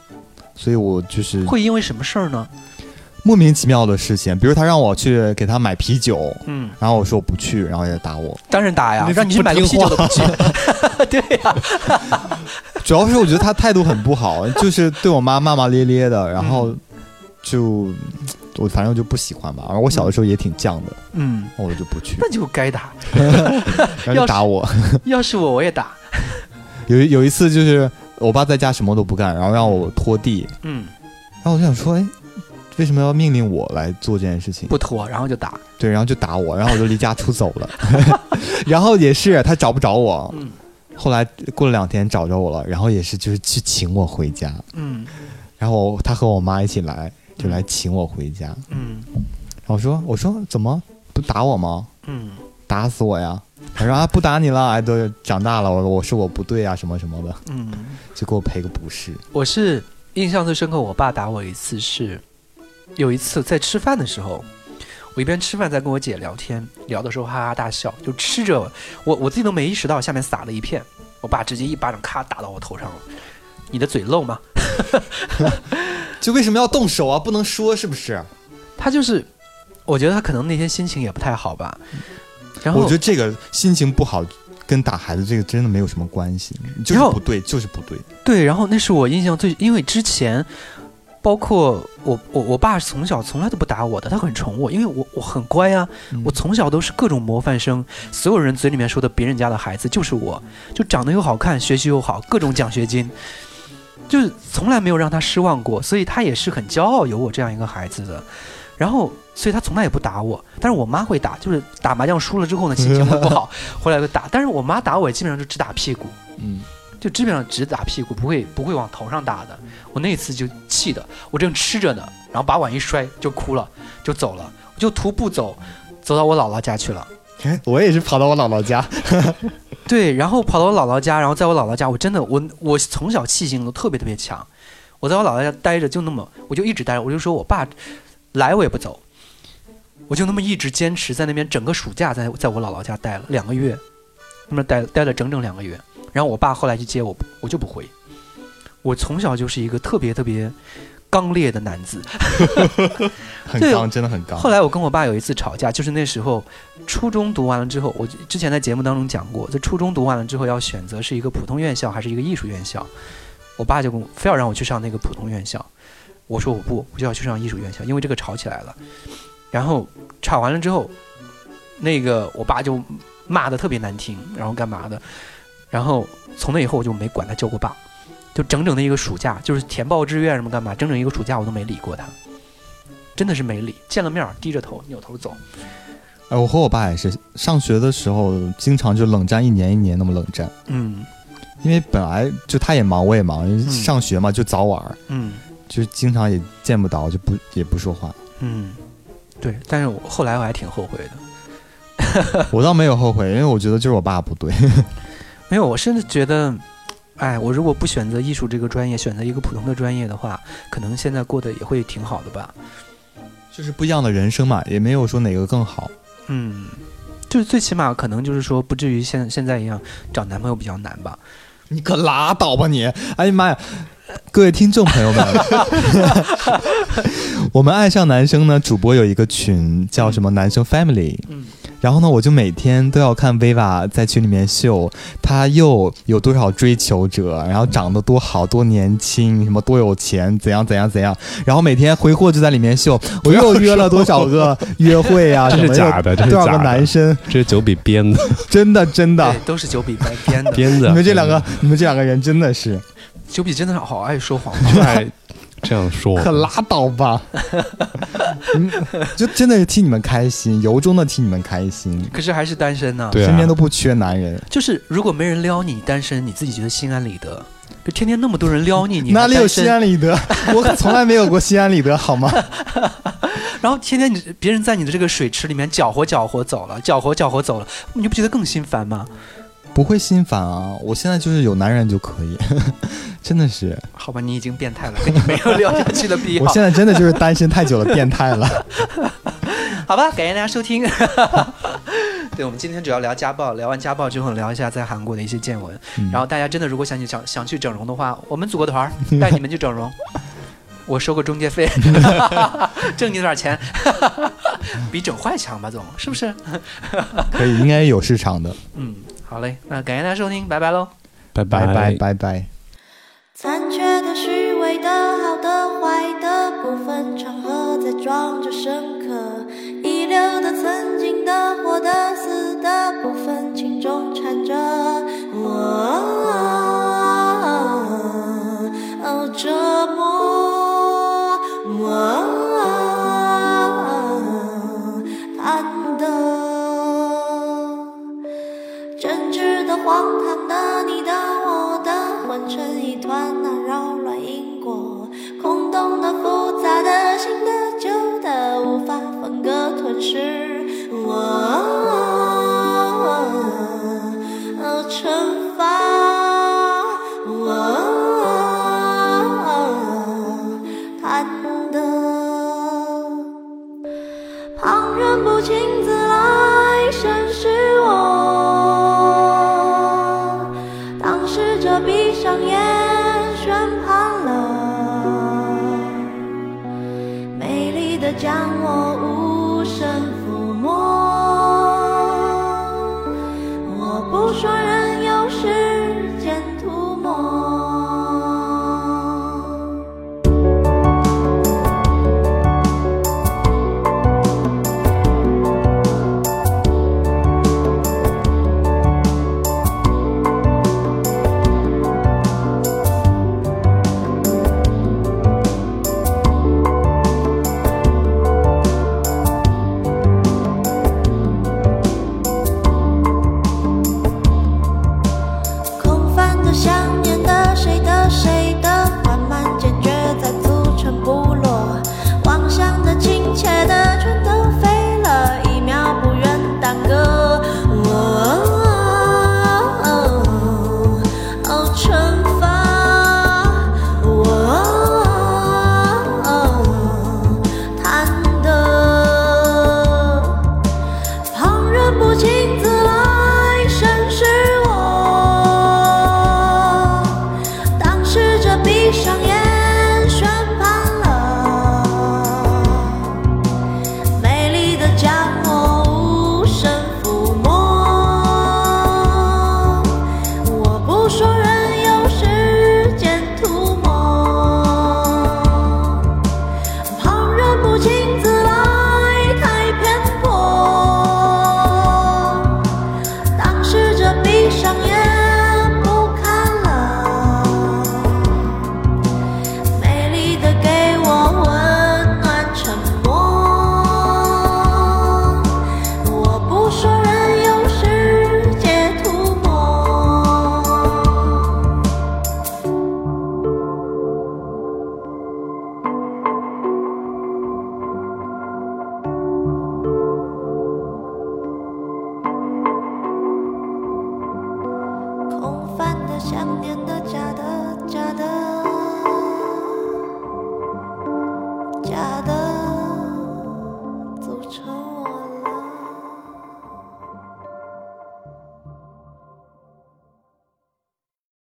Speaker 3: 所以我就是
Speaker 5: 会因为什么事儿呢？
Speaker 3: 莫名其妙的事情，比如他让我去给他买啤酒，
Speaker 5: 嗯，
Speaker 3: 然后我说我不去，然后也打我。
Speaker 5: 当然打呀，让你去买个啤酒都不去。对呀，
Speaker 3: 主要是我觉得他态度很不好，就是对我妈骂骂咧咧的，然后就我反正就不喜欢吧。而我小的时候也挺犟的，
Speaker 5: 嗯，
Speaker 3: 我就不去。
Speaker 5: 那就该打，
Speaker 3: 要打我。
Speaker 5: 要是我，我也打。
Speaker 3: 有有一次就是我爸在家什么都不干，然后让我拖地，
Speaker 5: 嗯，
Speaker 3: 然后我就想说，哎。为什么要命令我来做这件事情？
Speaker 5: 不拖，然后就打。
Speaker 3: 对，然后就打我，然后我就离家出走了。然后也是他找不着我。
Speaker 5: 嗯。
Speaker 3: 后来过了两天找着我了，然后也是就是去请我回家。
Speaker 5: 嗯。
Speaker 3: 然后他和我妈一起来，就来请我回家。
Speaker 5: 嗯。
Speaker 3: 然后我说：“我说怎么不打我吗？”
Speaker 5: 嗯。
Speaker 3: 打死我呀！他说：“啊，不打你了，哎，都长大了，我我是我不对啊，什么什么的。”
Speaker 5: 嗯。
Speaker 3: 就给我赔个不是。
Speaker 5: 我是印象最深刻，我爸打我一次是。有一次在吃饭的时候，我一边吃饭在跟我姐聊天，聊的时候哈哈大笑，就吃着我我自己都没意识到下面撒了一片，我爸直接一巴掌咔打到我头上了。你的嘴漏吗？
Speaker 3: 就为什么要动手啊？不能说是不是？
Speaker 5: 他就是，我觉得他可能那天心情也不太好吧。然后
Speaker 3: 我觉得这个心情不好跟打孩子这个真的没有什么关系，就是不对，就是不对。
Speaker 5: 对，然后那是我印象最，因为之前。包括我，我我爸从小从来都不打我的，他很宠我，因为我我很乖啊，我从小都是各种模范生，所有人嘴里面说的别人家的孩子就是我，就长得又好看，学习又好，各种奖学金，就是从来没有让他失望过，所以他也是很骄傲有我这样一个孩子的，然后所以他从来也不打我，但是我妈会打，就是打麻将输了之后呢，心情会不好，回来就打，但是我妈打我也基本上就只打屁股，
Speaker 3: 嗯。
Speaker 5: 就基本上只打屁股，不会不会往头上打的。我那次就气的，我正吃着呢，然然后把碗一摔就哭了，就走了，我就徒步走，走到我姥姥家去了。
Speaker 3: 我也是跑到我姥姥家，
Speaker 5: 对，然后跑到我姥姥家，然后在我姥姥家，我真的我我从小气性都特别特别强，我在我姥姥家待着就那么，我就一直待着，我就说我爸来我也不走，我就那么一直坚持在那边，整个暑假在在我姥姥家待了两个月，那么待待了整整两个月，然后我爸后来去接我，我就不回，我从小就是一个特别特别刚烈的男子，对
Speaker 3: 很刚，真的很刚。
Speaker 5: 后来我跟我爸有一次吵架，就是那时候初中读完了之后，我之前在节目当中讲过，在初中读完了之后要选择是一个普通院校还是一个艺术院校，我爸就跟我非要让我去上那个普通院校，我说我不，我就要去上艺术院校，因为这个吵起来了，然后吵完了之后，那个我爸就骂的特别难听，然后干嘛的，然后从那以后我就没管他叫过爸，就整整的一个暑假，就是填报志愿什么干嘛，整整一个暑假我都没理过他。真的是没理，见了面低着头扭头走。
Speaker 3: 哎，我和我爸也是，上学的时候经常就冷战一年一年那么冷战，
Speaker 5: 嗯
Speaker 3: 因为本来就他也忙，我也忙，上学嘛就早晚，
Speaker 5: 嗯
Speaker 3: 就经常也见不到，就不也不说话。
Speaker 5: 嗯，对。但是我后来我还挺后悔的。
Speaker 3: 我倒没有后悔，因为我觉得就是我爸不对。
Speaker 5: 没有，我甚至觉得，哎，我如果不选择艺术这个专业，选择一个普通的专业的话，可能现在过得也会挺好的吧。
Speaker 3: 就是不一样的人生嘛，也没有说哪个更好。
Speaker 5: 嗯，就是最起码可能就是说，不至于现现在一样找男朋友比较难吧。
Speaker 3: 你可拉倒吧你！哎呀妈呀，各位听众朋友们，我们爱上男生呢，主播有一个群叫什么男生 Family，
Speaker 5: 嗯
Speaker 3: 然后呢，我就每天都要看 Viva 在群里面秀，他又有多少追求者，然后长得多好多年轻，什么多有钱，怎样怎样怎样，然后每天挥霍就在里面秀，我又约了多少个约会啊，
Speaker 4: 这是假的，这是
Speaker 3: 多少个
Speaker 4: 假的
Speaker 3: 男生，
Speaker 4: 这是九比编的，
Speaker 3: 真的真的，，
Speaker 5: 都是九比白编的。
Speaker 4: 编的。
Speaker 3: 你们这两个，你们这两个人真的是。
Speaker 5: 九比真的是好爱说谎话。
Speaker 4: 这样说，
Speaker 3: 可拉倒吧！嗯，就真的是替你们开心，由衷的替你们开心。
Speaker 5: 可是还是单身呢。
Speaker 4: 对啊
Speaker 3: 身边都不缺男人，
Speaker 5: 就是如果没人撩你，单身，你自己觉得心安理得。就天天那么多人撩你，你
Speaker 3: 哪里有心安理得？我可从来没有过心安理得，好吗？
Speaker 5: 然后天天你别人在你的这个水池里面搅和搅和走了，搅和搅和走了，你不觉得更心烦吗？
Speaker 3: 不会心烦啊！我现在就是有男人就可以，真的是。
Speaker 5: 好吧，你已经变态了，跟你没有聊下去的必要。
Speaker 3: 我现在真的就是单身太久了，变态了。
Speaker 5: 好吧，感谢大家收听。对，我们今天主要聊家暴，聊完家暴之后聊一下在韩国的一些见闻。
Speaker 3: 嗯
Speaker 5: 然后大家真的如果想去想想去整容的话，我们组个团儿带你们去整容，我收个中介费，挣你多少钱？比整坏强吧，总是不是？
Speaker 3: 可以，应该有市场的。
Speaker 5: 嗯，好嘞，那感谢大家收听，拜拜喽。
Speaker 4: 拜
Speaker 3: 拜拜拜拜。
Speaker 6: 残缺的、虚伪的、好的、坏的部分，场合在装着深刻；遗留的、曾经的、活的、死的部分，情中缠着我。荒唐的，